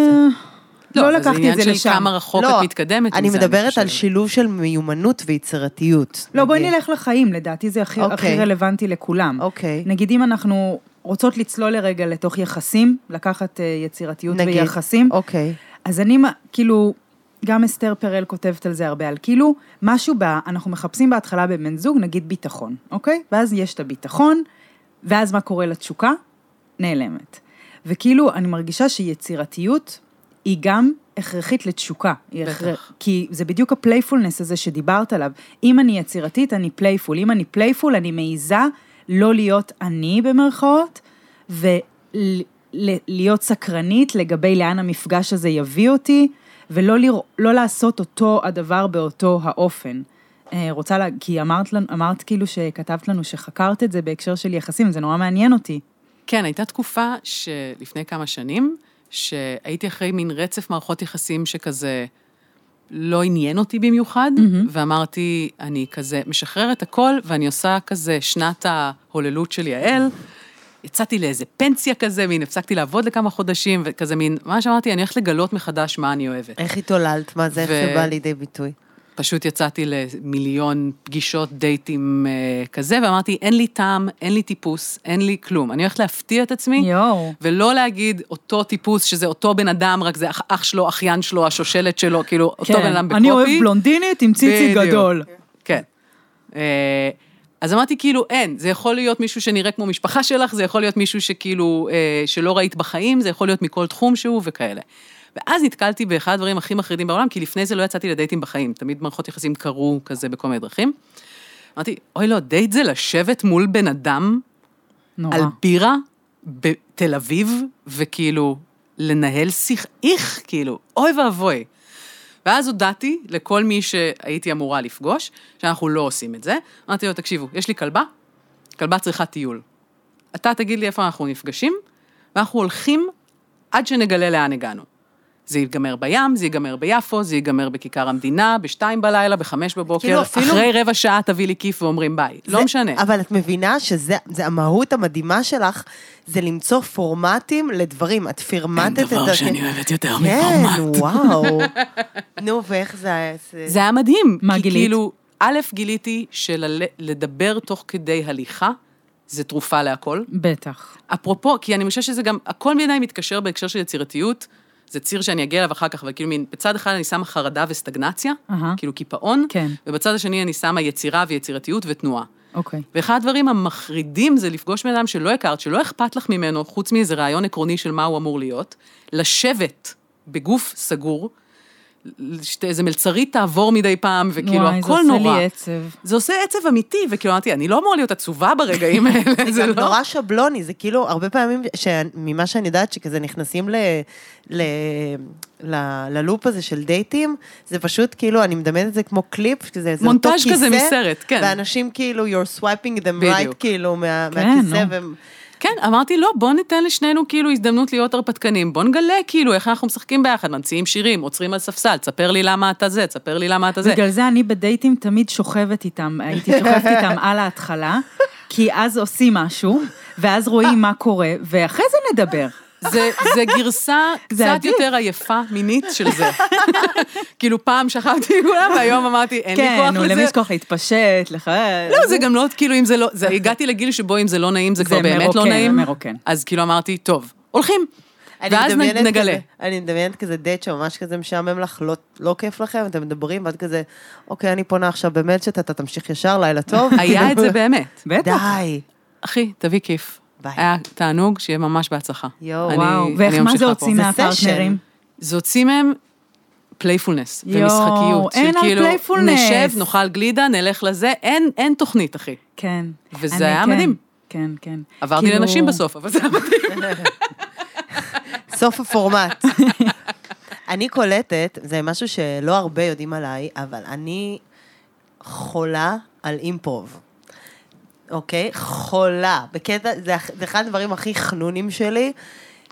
לא, לא לקחתי את עניין זה של לשם. כמה רחוק לא, את מתקדמת עם אני זה, מדברת על. שילוב של מיומנות ויצירתיות. לא, בואי נגיד. נלך לחיים, לדעתי זה הכי, אוקיי. הכי רלוונטי לכולם. אוקיי. נגיד אם אנחנו רוצות לצלול לרגע לתוך יחסים, לקחת אה, יצירתיות נגיד. ויחסים, אוקיי. אז אני, כאילו, גם אסתר פרל כותבת על זה הרבה, על כאילו, משהו, ב, אנחנו מחפשים בהתחלה בבן זוג, נגיד ביטחון, אוקיי? ואז יש את הביטחון, ואז מה קורה לתשוקה? נעלמת. וכאילו, אני מרגישה שיצירתיות היא גם הכרחית לתשוקה. בטח. הכרח- כי זה בדיוק ה playfulness הזה שדיברת עליו. אם אני יצירתית, אני playful. אם אני playful, אני מעיזה לא להיות אני במרכאות, ולהיות סקרנית לגבי לאן המפגש הזה יביא אותי, ולא לרא- לא לעשות אותו הדבר באותו האופן. אה, רוצה לה... כי אמרת, אמרת כאילו שכתבת לנו שחקרת את זה בהקשר של יחסים, זה נורא מעניין אותי. כן, הייתה תקופה שלפני כמה שנים, שהייתי אחרי מין רצף מערכות יחסים שכזה לא עניין אותי במיוחד, ואמרתי, אני כזה משחררת הכל, ואני עושה כזה שנת ההוללות של יעל. יצאתי לאיזה פנסיה כזה, מין הפסקתי לעבוד לכמה חודשים, וכזה מין, מה שאמרתי, אני הולכת לגלות מחדש מה אני אוהבת. איך התעוללת? מה זה, איך ו- זה בא לידי ביטוי? פשוט יצאתי למיליון פגישות, דייטים אה, כזה, ואמרתי, אין לי טעם, אין לי טיפוס, אין לי כלום. אני הולכת להפתיע את עצמי, יואו. ולא להגיד אותו טיפוס, שזה אותו בן אדם, רק זה אח, אח שלו, אחיין שלו, השושלת שלו, כאילו, אותו בן אדם בקופי. כן. אני אוהב בלונדינית עם ציצי בדיוק. גדול. כן. אה, אז אמרתי, כאילו, אין, זה יכול להיות מישהו שנראה כמו משפחה שלך, זה יכול להיות מישהו שכאילו, אה, שלא ראית בחיים, זה יכול להיות מכל תחום שהוא וכאלה. ואז נתקלתי באחד הדברים הכי מחרידים בעולם, כי לפני זה לא יצאתי לדייטים בחיים, תמיד מערכות יחסים קרו כזה בכל מיני דרכים. אמרתי, אוי לא, דייט זה לשבת מול בן אדם נורא. על בירה בתל אביב, וכאילו, לנהל שיח, איך, כאילו, אוי ואבוי. ואז הודעתי לכל מי שהייתי אמורה לפגוש, שאנחנו לא עושים את זה. אמרתי לו, תקשיבו, יש לי כלבה, כלבה צריכה טיול. אתה תגיד לי איפה אנחנו נפגשים, ואנחנו הולכים עד שנגלה לאן הגענו. זה ייגמר בים, זה ייגמר ביפו, זה ייגמר בכיכר המדינה, בשתיים בלילה, בחמש בבוקר, כאילו אפילו- אחרי רבע שעה תביא לי כיף ואומרים ביי. לא זה- משנה. אבל את מבינה שזה זה המהות המדהימה שלך, זה למצוא פורמטים לדברים. את פרמטת את דבר ה- שאני אוהבת יותר כן, מפורמט. וואו. נו, ואיך זה היה? זה- זה היה מדהים. מה כי גילית? כאילו, א', גיליתי שלדבר תוך כדי הליכה, זה תרופה להכל. בטח. אפרופו, כי אני חושבת שזה גם, הכל בעיניי מתקשר בהקשר של יצירתיות, זה ציר שאני אגיע אליו אחר כך, אבל כאילו מין, בצד אחד אני שמה חרדה וסטגנציה, אהה. כאילו קיפאון, כן. ובצד השני אני שמה יצירה ויצירתיות ותנועה. אוקיי. ואחד הדברים המחרידים זה לפגוש בן אדם שלא הכרת, שלא אכפת לך ממנו, חוץ מאיזה רעיון עקרוני של מה הוא אמור להיות, לשבת בגוף סגור, שאיזה מלצרית תעבור מדי פעם, וכאילו וואי, הכל זה עושה נורא. לי עצב. זה עושה עצב אמיתי, וכאילו אמרתי, אני לא אמורה להיות עצובה ברגעים האלה, זה זה גם לא... נורא שבלוני, זה כאילו, הרבה פעמים, ש- ממה שאני יודעת, שכזה נכנסים ל... ל... ל... ללופ הזה של דייטים, זה פשוט כאילו, אני מדמיינת את זה כמו קליפ, שזה זה אותו מונטאז' כזה מסרט, כן. ואנשים כאילו, you're swiping them בדיוק. right, כאילו, מה, כן, מהכיסא, נו. והם... כן, אמרתי, לא, בוא ניתן לשנינו כאילו הזדמנות להיות הרפתקנים, בוא נגלה כאילו איך אנחנו משחקים ביחד, ממציאים שירים, עוצרים על ספסל, תספר לי למה אתה זה, תספר לי למה אתה זה. בגלל זה אני בדייטים תמיד שוכבת איתם, הייתי שוכבת איתם על ההתחלה, כי אז עושים משהו, ואז רואים מה קורה, ואחרי זה נדבר. זה, זה גרסה זה קצת עדיף. יותר עייפה מינית של זה. כאילו פעם שכבתי עם כולם, והיום אמרתי, אין לי כן, כוח נו, לזה. למי יש כוח להתפשט, לך... לא, זה גם לא, כאילו, אם זה לא, זה, הגעתי לגיל שבו אם זה לא נעים, זה כבר באמת לא מרוקן, נעים. מרוקן. אז כאילו אמרתי, טוב, הולכים. אני ואז נגלה. כזה- אני מדמיינת כזה דייט שממש כזה משעמם לך, לא- לא כיף לכם, אתם מדברים, ואת כזה, אוקיי, אני פונה עכשיו שאתה אתה תמשיך ישר, לילה טוב. היה את זה באמת. בטח. די. אחי, תביא כיף. ביי. היה תענוג, שיהיה ממש בהצלחה. יואו, אני- וואו, ואיך, מה זה. הוציא מהפרטנרים? זה הוציא מהם playfulness יואו, ומשחקיות. אין על כאילו, playfulness. נשב, נאכל גלידה, נלך לזה, אין, אין תוכנית, אחי. כן. וזה היה כן, מדהים. כן, כן. עברתי כאילו- לנשים בסוף, אבל זה היה מדהים. סוף הפורמט. אני קולטת, זה משהו שלא הרבה יודעים עליי, אבל אני חולה על אימפרוב. אוקיי? חולה. בקטע, זה זה אחד הדברים הכי חנונים שלי.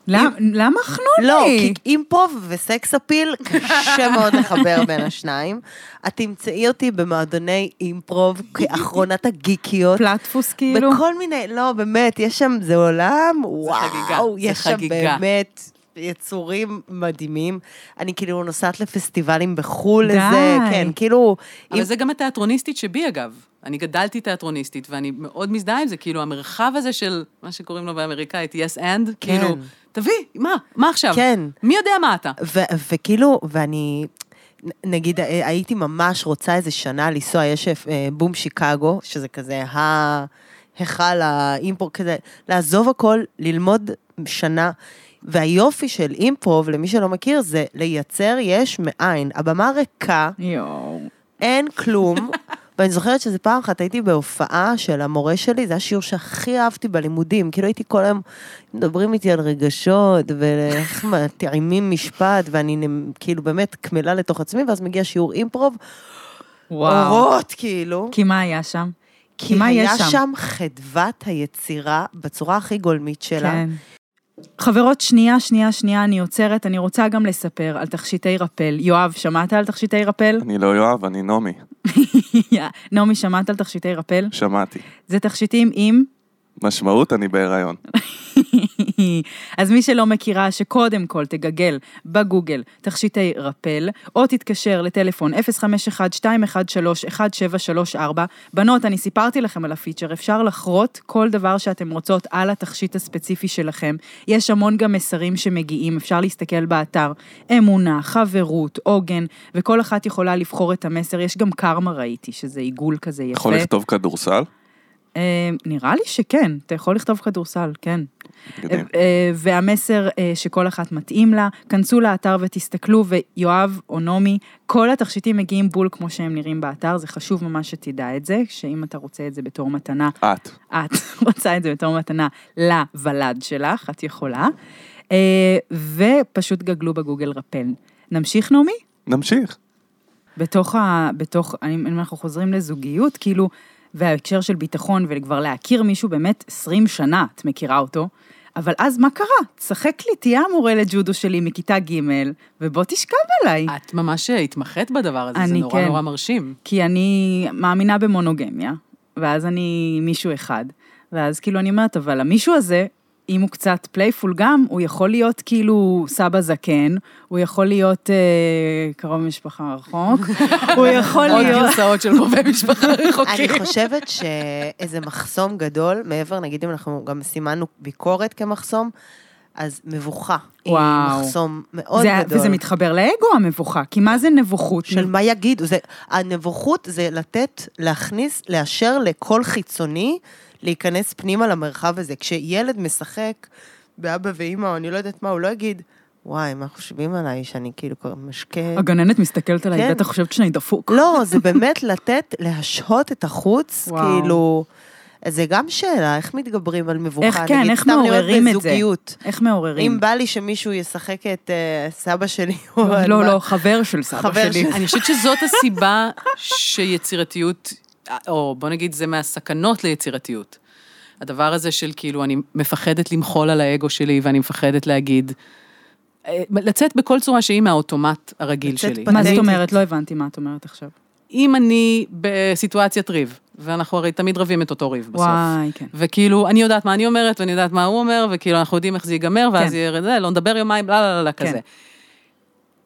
למ- למה חנוני? לא, כי אימפרוב וסקס אפיל, קשה מאוד לחבר בין השניים. את תמצאי אותי במועדוני אימפרוב כאחרונת הגיקיות. פלטפוס כאילו? בכל מיני, לא, באמת, יש שם, זה עולם, וואו, יש שם חגיגה. באמת יצורים מדהימים. אני כאילו נוסעת לפסטיבלים בחו"ל די. לזה, כן, כאילו... אבל אם- זה גם התיאטרוניסטית שבי, אגב. אני גדלתי תיאטרוניסטית, ואני מאוד מזדהה עם זה, כאילו, המרחב הזה של מה שקוראים לו באמריקאית, yes and, כאילו, תביא, מה? מה עכשיו? כן. מי יודע מה אתה? ו- וכאילו, ואני, נגיד, אה, הייתי ממש רוצה איזה שנה לנסוע, יש אה, בום שיקגו, שזה כזה ההיכל האימפרו, כזה, לעזוב הכל, ללמוד שנה. והיופי של אימפרוב, למי שלא מכיר, זה לייצר יש מאין. הבמה ריקה, יואו. אין כלום. ואני זוכרת שזה פעם אחת הייתי בהופעה של המורה שלי, זה השיעור שהכי אהבתי בלימודים. כאילו הייתי כל היום, מדברים איתי על רגשות, ואיך מתאימים משפט, ואני כאילו באמת קמלה לתוך עצמי, ואז מגיע שיעור אימפרוב, וואו. אורות כאילו. כי מה היה שם? כי מה היה שם? שם חדוות היצירה בצורה הכי גולמית שלה. כן. חברות, שנייה, שנייה, שנייה, אני עוצרת, אני רוצה גם לספר על תכשיטי רפל. יואב, שמעת על תכשיטי רפל? אני לא יואב, אני נעמי. נעמי, שמעת על תכשיטי רפל? שמעתי. זה תכשיטים עם... משמעות, אני בהיריון. אז מי שלא מכירה, שקודם כל תגגל בגוגל תכשיטי רפל, או תתקשר לטלפון 051-213-1734. בנות, אני סיפרתי לכם על הפיצ'ר, אפשר לחרות כל דבר שאתם רוצות על התכשיט הספציפי שלכם. יש המון גם מסרים שמגיעים, אפשר להסתכל באתר. אמונה, חברות, עוגן, וכל אחת יכולה לבחור את המסר. יש גם קרמה ראיתי, שזה עיגול כזה יפה. יכול לכתוב כדורסל? אה, נראה לי שכן, אתה יכול לכתוב כדורסל, כן. אה, והמסר אה, שכל אחת מתאים לה, כנסו לאתר ותסתכלו, ויואב או נעמי, כל התכשיטים מגיעים בול כמו שהם נראים באתר, זה חשוב ממש שתדע את זה, שאם אתה רוצה את זה בתור מתנה, את. את רוצה את זה בתור מתנה לוולד שלך, את יכולה. ופשוט גגלו בגוגל רפל. נמשיך, נעמי? נמשיך. בתוך ה... בתוך... אם אנחנו חוזרים לזוגיות, כאילו, וההקשר של ביטחון, וכבר להכיר מישהו באמת 20 שנה, את מכירה אותו, אבל אז מה קרה? תשחק לי, תהיה המורה לג'ודו שלי מכיתה ג', ובוא תשכב עליי. את ממש התמחית בדבר הזה, זה נורא כן. נורא מרשים. כי אני מאמינה במונוגמיה, ואז אני מישהו אחד, ואז כאילו אני אומרת, אבל המישהו הזה, אם הוא קצת playful גם, הוא יכול להיות כאילו סבא זקן, הוא יכול להיות אה, קרוב משפחה רחוק, הוא יכול עוד להיות... גרסאות של קרובי משפחה רחוקים. אני חושבת שאיזה מחסום גדול, מעבר, נגיד אם אנחנו גם סימנו ביקורת כמחסום, אז מבוכה היא וואו. מחסום מאוד זה, גדול. וזה מתחבר לאגו המבוכה, כי מה זה נבוכות? של מה יגידו, זה, הנבוכות זה לתת, להכניס, לאשר לכל חיצוני להיכנס פנימה למרחב הזה. כשילד משחק באבא ואימא, או אני לא יודעת מה, הוא לא יגיד, וואי, מה חושבים עליי, שאני כאילו כבר משקה... הגננת מסתכלת עליי, כן. בטח חושבת שאני דפוק. לא, זה באמת לתת, להשהות את החוץ, וואו. כאילו... זה גם שאלה, איך מתגברים על מבוכה? איך כן, נגיד, איך מעוררים את זה? איך מעוררים? אם בא לי שמישהו ישחק את אה, סבא שלי, או... לא, לא, חבר של סבא חבר שלי. שלי. אני חושבת שזאת הסיבה שיצירתיות, או בוא נגיד, זה מהסכנות ליצירתיות. הדבר הזה של כאילו, אני מפחדת למחול על האגו שלי, ואני מפחדת להגיד, אה, לצאת בכל צורה שהיא מהאוטומט הרגיל לצאת שלי. מה זאת. אומרת? לא הבנתי מה את אומרת עכשיו. אם אני בסיטואציית ריב, ואנחנו הרי תמיד רבים את אותו ריב בסוף. וואי, כן. וכאילו, אני יודעת מה אני אומרת, ואני יודעת מה הוא אומר, וכאילו, אנחנו יודעים איך זה ייגמר, ואז כן. יהיה זה, לא נדבר יומיים, לא, לא, לא, כן. כזה.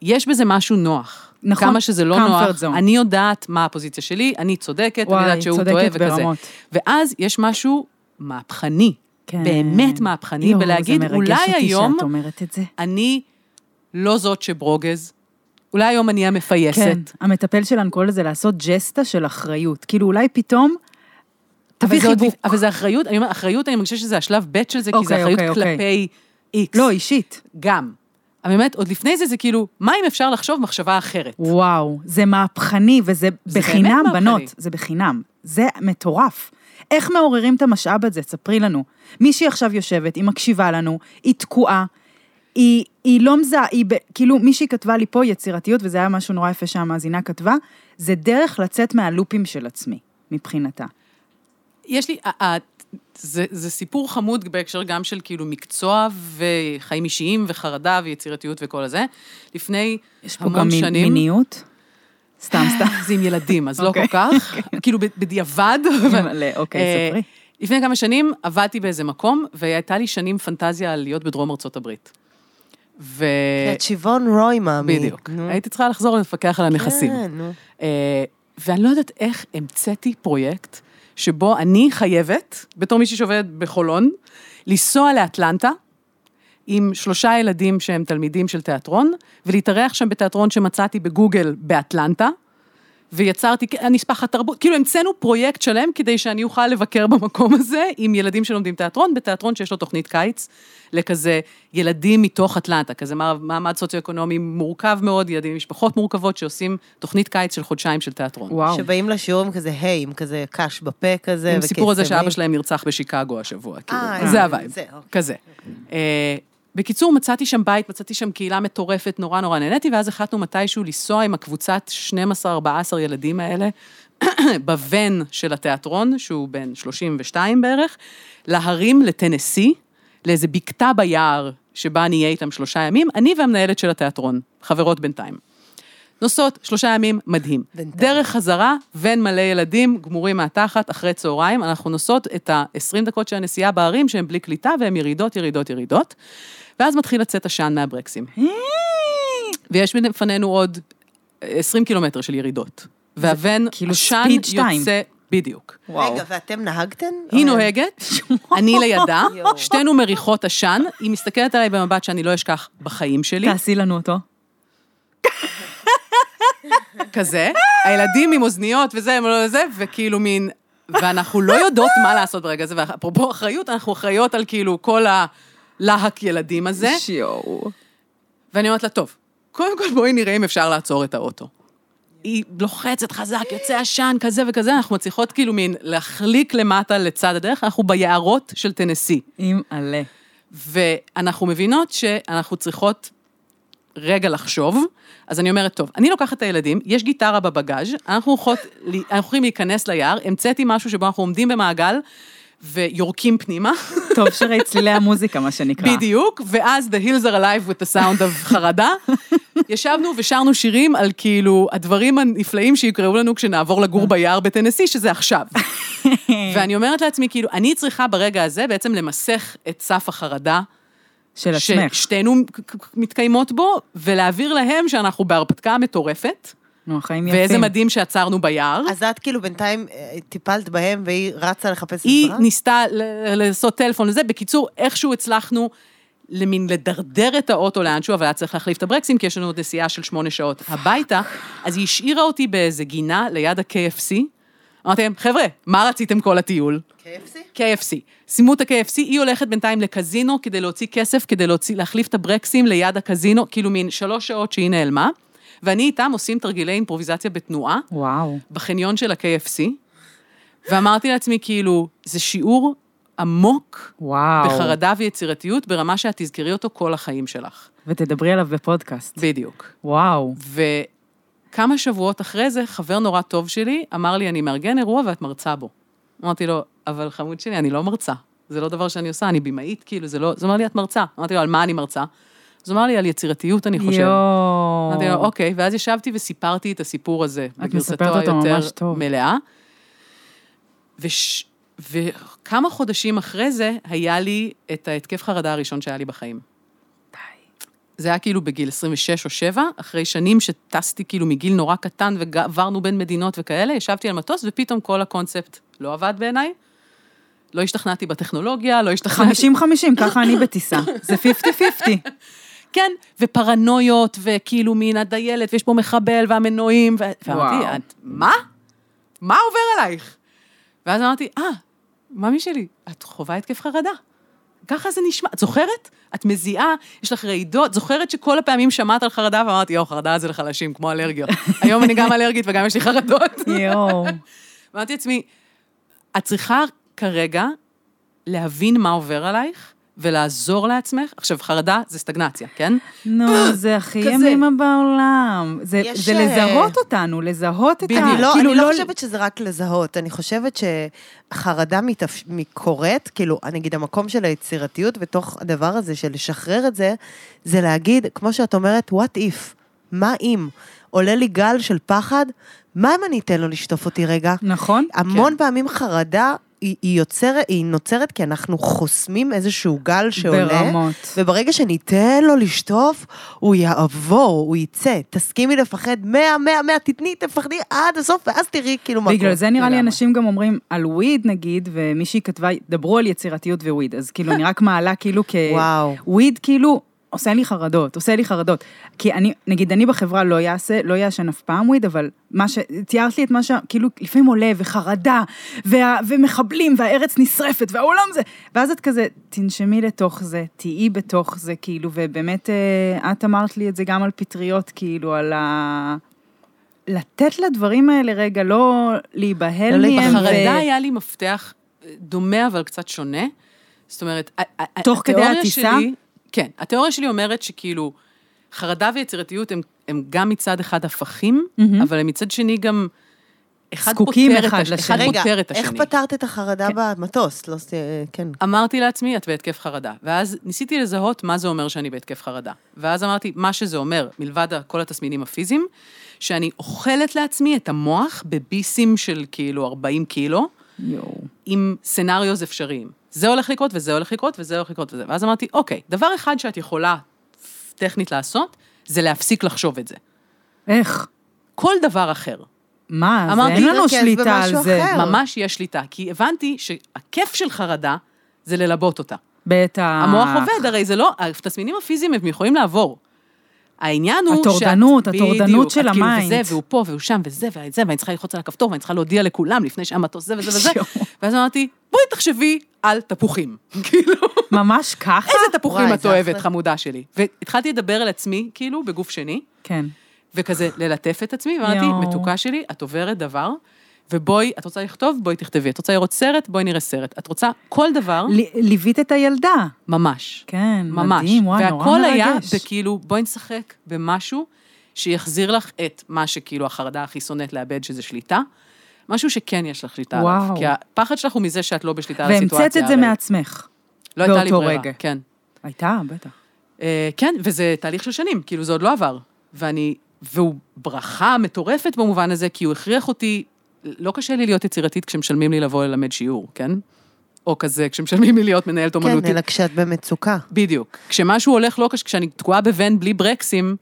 יש בזה משהו נוח. נכון, כמה שזה לא נוח, zone. אני יודעת מה הפוזיציה שלי, אני צודקת, וואי, אני יודעת שהוא טועה וכזה. ברמות. ואז יש משהו מהפכני, כן. באמת מהפכני, יואו, בלהגיד, אולי היום. אני לא זאת שברוגז, אולי היום אני המפייסת. כן, המטפל שלנו קורא לזה לעשות ג'סטה של אחריות. כאילו, אולי פתאום תביא אבל זה חיבוק. אבל זה אחריות, אני אומרת, אחריות, אני מרגישה שזה השלב ב' של זה, כי זה אוקיי, אחריות אוקיי, אוקיי. כלפי איקס. לא, אישית. גם. אבל באמת, עוד לפני זה, זה כאילו, מה אם אפשר לחשוב מחשבה אחרת? וואו, זה מהפכני, וזה זה בחינם. בנות, זה בחינם. זה מטורף. איך מעוררים את המשאב הזה? ספרי לנו. מישהי עכשיו יושבת, היא מקשיבה לנו, היא תקועה, היא, היא לא מזהה, היא ב, כאילו, מישהי כתבה לי פה יצירתיות, וזה היה משהו נורא יפה שהמאזינה כתבה, זה דרך לצאת מהלופים של עצמי, מבחינתה. יש לי, ה- ה- זה, זה סיפור חמוד בהקשר גם של כאילו מקצוע וחיים אישיים וחרדה ויצירתיות וכל הזה. לפני יש פה המון גם שנים... מיניות? סתם, סתם. זה עם ילדים, אז לא אוקיי. כל כך, כאילו ב- בדיעבד. מלא, אוקיי, אה, ספרי. לפני כמה שנים עבדתי באיזה מקום, והייתה לי שנים פנטזיה על להיות בדרום ארצות הברית. ו... את שיבון רוי, מאמי. בדיוק. הייתי צריכה לחזור לפקח על הנכסים. כן, נו. אה, ואני לא יודעת איך המצאתי פרויקט שבו אני חייבת, בתור מישהי שעובדת בחולון, לנסוע לאטלנטה עם שלושה ילדים שהם תלמידים של תיאטרון, ולהתארח שם בתיאטרון שמצאתי בגוגל באטלנטה, ויצרתי, הנספח התרבות, כאילו המצאנו פרויקט שלם כדי שאני אוכל לבקר במקום הזה עם ילדים שלומדים תיאטרון, בתיאטרון שיש לו תוכנית קיץ, לכזה ילדים מתוך אטלנטה, כזה מעמד סוציו-אקונומי מורכב מאוד, ילדים ממשפחות מורכבות שעושים תוכנית קיץ של חודשיים של תיאטרון. וואו. שבאים לשיעור עם כזה היי, עם כזה קש בפה כזה, עם סיפור הזה. שאבא שלהם נרצח בשיקגו השבוע, כאילו, אה, זה אה, ה vibe, זה, אוקיי. כזה. בקיצור, מצאתי שם בית, מצאתי שם קהילה מטורפת, נורא נורא נהניתי, ואז החלטנו מתישהו לנסוע עם הקבוצת 12-14 ילדים האלה, בוון של התיאטרון, שהוא בן 32 בערך, להרים לטנסי, לאיזה בקתה ביער, שבה נהיה איתם שלושה ימים, אני והמנהלת של התיאטרון, חברות בינתיים. נוסעות, שלושה ימים, מדהים. בינתיים. דרך חזרה, ון מלא ילדים, גמורים מהתחת, אחרי צהריים, אנחנו נוסעות את ה-20 דקות של הנסיעה בערים, שהן בלי קליטה, והן ירידות, ירידות, ירידות. ואז מתחיל לצאת עשן מהברקסים. ויש בפנינו עוד 20 קילומטר של ירידות. והוון, כאילו עשן. יוצא, בדיוק. רגע, ואתם נהגתם? היא או- נוהגת, אני לידה. שתינו מריחות עשן, היא מסתכלת עליי במבט שאני לא אשכח בחיים שלי. תעשי לנו אותו. כזה, הילדים עם אוזניות וזה, הם לא זה, וכאילו מין, ואנחנו לא יודעות מה לעשות ברגע הזה, ואפרופו אחריות, אנחנו אחראיות על כאילו כל הלהק ילדים הזה, שיואו. ואני אומרת לה, טוב, קודם כל בואי נראה אם אפשר לעצור את האוטו. היא לוחצת חזק, יוצא עשן, כזה וכזה, אנחנו מצליחות כאילו מין להחליק למטה לצד הדרך, אנחנו ביערות של טנסי. עם עלה. ואנחנו מבינות שאנחנו צריכות רגע לחשוב, אז אני אומרת, טוב, אני לוקחת את הילדים, יש גיטרה בבגאז', אנחנו הולכות, אנחנו יכולים להיכנס ליער, המצאתי משהו שבו אנחנו עומדים במעגל ויורקים פנימה, טוב שראית צלילי המוזיקה, מה שנקרא. בדיוק, ואז The Hills are alive with the sound of חרדה. ישבנו ושרנו שירים על כאילו הדברים הנפלאים שיקראו לנו כשנעבור לגור ביער בטנסי, שזה עכשיו. ואני אומרת לעצמי, כאילו, אני צריכה ברגע הזה בעצם למסך את סף החרדה של עצמך. ששתינו מתקיימות בו, ולהעביר להם שאנחנו בהרפתקה מטורפת, נו, החיים יפים. ואיזה מדהים שעצרנו ביער. אז את כאילו בינתיים אה, טיפלת בהם והיא רצה לחפש היא עזרה? ניסתה ל- לעשות טלפון לזה, בקיצור, איכשהו הצלחנו למין לדרדר את האוטו לאנשהו, אבל היה צריך להחליף את הברקסים, כי יש לנו עוד נסיעה של שמונה שעות הביתה, אז היא השאירה אותי באיזה גינה ליד ה-KFC, אמרתי להם, חבר'ה, מה רציתם כל הטיול? KFC? KFC. סיימו את ה-KFC, היא הולכת בינתיים לקזינו כדי להוציא כסף, כדי להוציא, להחליף את הברקסים ליד הקזינו, כאילו מין שלוש שעות שהיא נעלמה, ואני איתם עושים תרגילי אימפרוביזציה בתנועה, וואו. בחניון של ה-KFC, ואמרתי לעצמי, כאילו, זה שיעור עמוק וואו. בחרדה ויצירתיות, ברמה שאת תזכרי אותו כל החיים שלך. ותדברי עליו בפודקאסט. בדיוק. וואו. וכמה שבועות אחרי זה, חבר נורא טוב שלי אמר לי, אני מארגן אירוע ואת מרצה בו. אמרתי לו, אבל חמוד שלי, אני לא מרצה. זה לא דבר שאני עושה, אני במאית, כאילו, זה לא... אז הוא אמר לי, את מרצה. אמרתי לו, על מה אני מרצה? אז הוא אמר לי, על יצירתיות, אני חושב. יואו. אמרתי לו, אוקיי, ואז ישבתי וסיפרתי את הסיפור הזה, בגרסתו מספרת אותו היותר ממש טוב. מלאה. וש... וכמה חודשים אחרי זה, היה לי את ההתקף חרדה הראשון שהיה לי בחיים. זה היה כאילו בגיל 26 או 7, אחרי שנים שטסתי כאילו מגיל נורא קטן ועברנו בין מדינות וכאלה, ישבתי על מטוס ופתאום כל הקונספט לא עבד בעיניי. לא השתכנעתי בטכנולוגיה, לא השתכנעתי... 50-50, ככה אני בטיסה. זה 50-50. כן, ופרנויות, וכאילו מין הדיילת, ויש פה מחבל, והמנועים, ו... ואמרתי. את, מה? מה עובר עלייך? ואז אמרתי, אה, ממי שלי, את חווה התקף חרדה. ככה זה נשמע. את זוכרת? את מזיעה, יש לך רעידות, זוכרת שכל הפעמים שמעת על חרדה, ואמרתי, יואו, חרדה זה לחלשים, כמו אלרגיות. היום אני גם אלרגית וגם יש לי חרדות. יואו. אמרתי לעצמי, את צריכה כרגע להבין מה עובר עלייך, ולעזור לעצמך. עכשיו, חרדה זה סטגנציה, כן? נו, זה הכי. ימימה בעולם. זה יש, זה אה, לזהות אותנו, לזהות את. ה... אני לא, כאילו, אני לא חושבת שזה רק לזהות, אני חושבת שחרדה מתאפ... קורית, כאילו, נגיד המקום של היצירתיות בתוך הדבר הזה של לשחרר את זה, זה להגיד, כמו שאת אומרת, what if? מה אם? עולה לי גל של פחד, מה אם אני אתן לו לשטוף אותי רגע? נכון? המון פעמים חרדה היא, היא, יוצרת, היא נוצרת כי אנחנו חוסמים איזשהו גל שעולה. ברמות. וברגע שניתן לו לשטוף, הוא יעבור, הוא יצא. תסכימי לפחד 100, 100, 100, תתני, תפחדי עד הסוף, ואז תראי כאילו מה קורה. בגלל זה נראה לי. אנשים גם אומרים על וויד נגיד, ומישהי כתבה, דברו על יצירתיות ווויד, אז כאילו אני רק מעלה כאילו כ... וואו. וויד כאילו עושה לי חרדות, עושה לי חרדות. כי אני, נגיד אני בחברה לא יעשה, לא יעשן אף פעם וויד, אבל מה ש... תיארת לי את מה ש... כאילו לפעמים עולה וחרדה, וה, ומחבלים, והארץ נשרפת, והעולם זה... ואז את כזה, תנשמי לתוך זה, תהיי בתוך זה, כאילו, ובאמת, אה, את אמרת לי את זה גם על פטריות, כאילו, על ה... לתת לדברים האלה רגע, לא להיבהל לא מהם. בחרדה ו- היה לי מפתח דומה אבל קצת שונה. זאת אומרת, תוך כדי הטיסה? שלי- כן, התיאוריה שלי אומרת שכאילו, חרדה ויצירתיות הם, הם גם מצד אחד הפכים, מהמם. אבל הם מצד שני גם... אחד זקוקים פותר את אחד הש- לשני. אחד רגע, פותר את איך השני. פתרת את החרדה במטוס? לא, כן. אמרתי לעצמי, את בהתקף חרדה. ואז ניסיתי לזהות מה זה אומר שאני בהתקף חרדה. ואז אמרתי, מה שזה אומר, מלבד כל התסמינים הפיזיים, שאני אוכלת לעצמי את המוח בביסים של כאילו 40 קילו, יואו. עם סצנריוז אפשריים. זה הולך לקרות וזה הולך לקרות וזה הולך לקרות וזה. ואז אמרתי, אוקיי, דבר אחד שאת יכולה טכנית לעשות, זה להפסיק לחשוב את זה. איך? כל דבר אחר. מה, אמרתי, אין לנו שליטה על זה. אחר. ממש יש שליטה, כי הבנתי שהכיף של חרדה זה ללבות אותה. בטח. המוח עובד, הרי זה לא, התסמינים הפיזיים הם יכולים לעבור. העניין הוא הטורדנות, שאת- הטורדנות בדיוק, של את כאילו, ה mind. וזה, והוא פה, והוא שם, וזה, וזה, ואני צריכה ללחוץ על הכפתור, ואני צריכה להודיע לכולם לפני שהמטוס זה וזה וזה. ואז אמרתי, בואי תחשבי על תפוחים. כאילו, ממש ככה? איזה תפוחים את אוהבת. חמודה שלי. והתחלתי לדבר על עצמי, כאילו, בגוף שני, כן. וכזה ללטף את עצמי, ואמרתי. מתוקה שלי, את עוברת דבר, ובואי, את רוצה לכתוב? בואי תכתבי. את רוצה לראות סרט? בואי נראה סרט. את רוצה כל דבר, ל- ליווית את הילדה. ממש. כן, ממש. מדהים, וואי, נורא והכל היה מרגש. בכאילו, בואי נשחק במשהו שיחזיר לך את מה שכאילו החרדה הכי שונאת לאבד, שזה שליטה. משהו שכן יש לך שליטה עליו. וואו. כי הפחד שלך הוא מזה שאת לא בשליטה על הסיטואציה. והמצאת את זה הרי מעצמך. לא הייתה לי ברירה, רגע. כן. הייתה, בטח. אה, כן, וזה תהליך של שנים, כאילו זה עוד לא עבר. ואני, והוא ברכה מטורפת במובן הזה, כי הוא הכריח אותי, לא קשה לי להיות יצירתית כשמשלמים לי לבוא ללמד שיעור, כן? או כזה, כשמשלמים לי להיות מנהלת אומנותית. כן, אלא כשאת במצוקה. בדיוק. כשמשהו הולך לא קשה, כשאני תקועה בוון בלי ברקסים,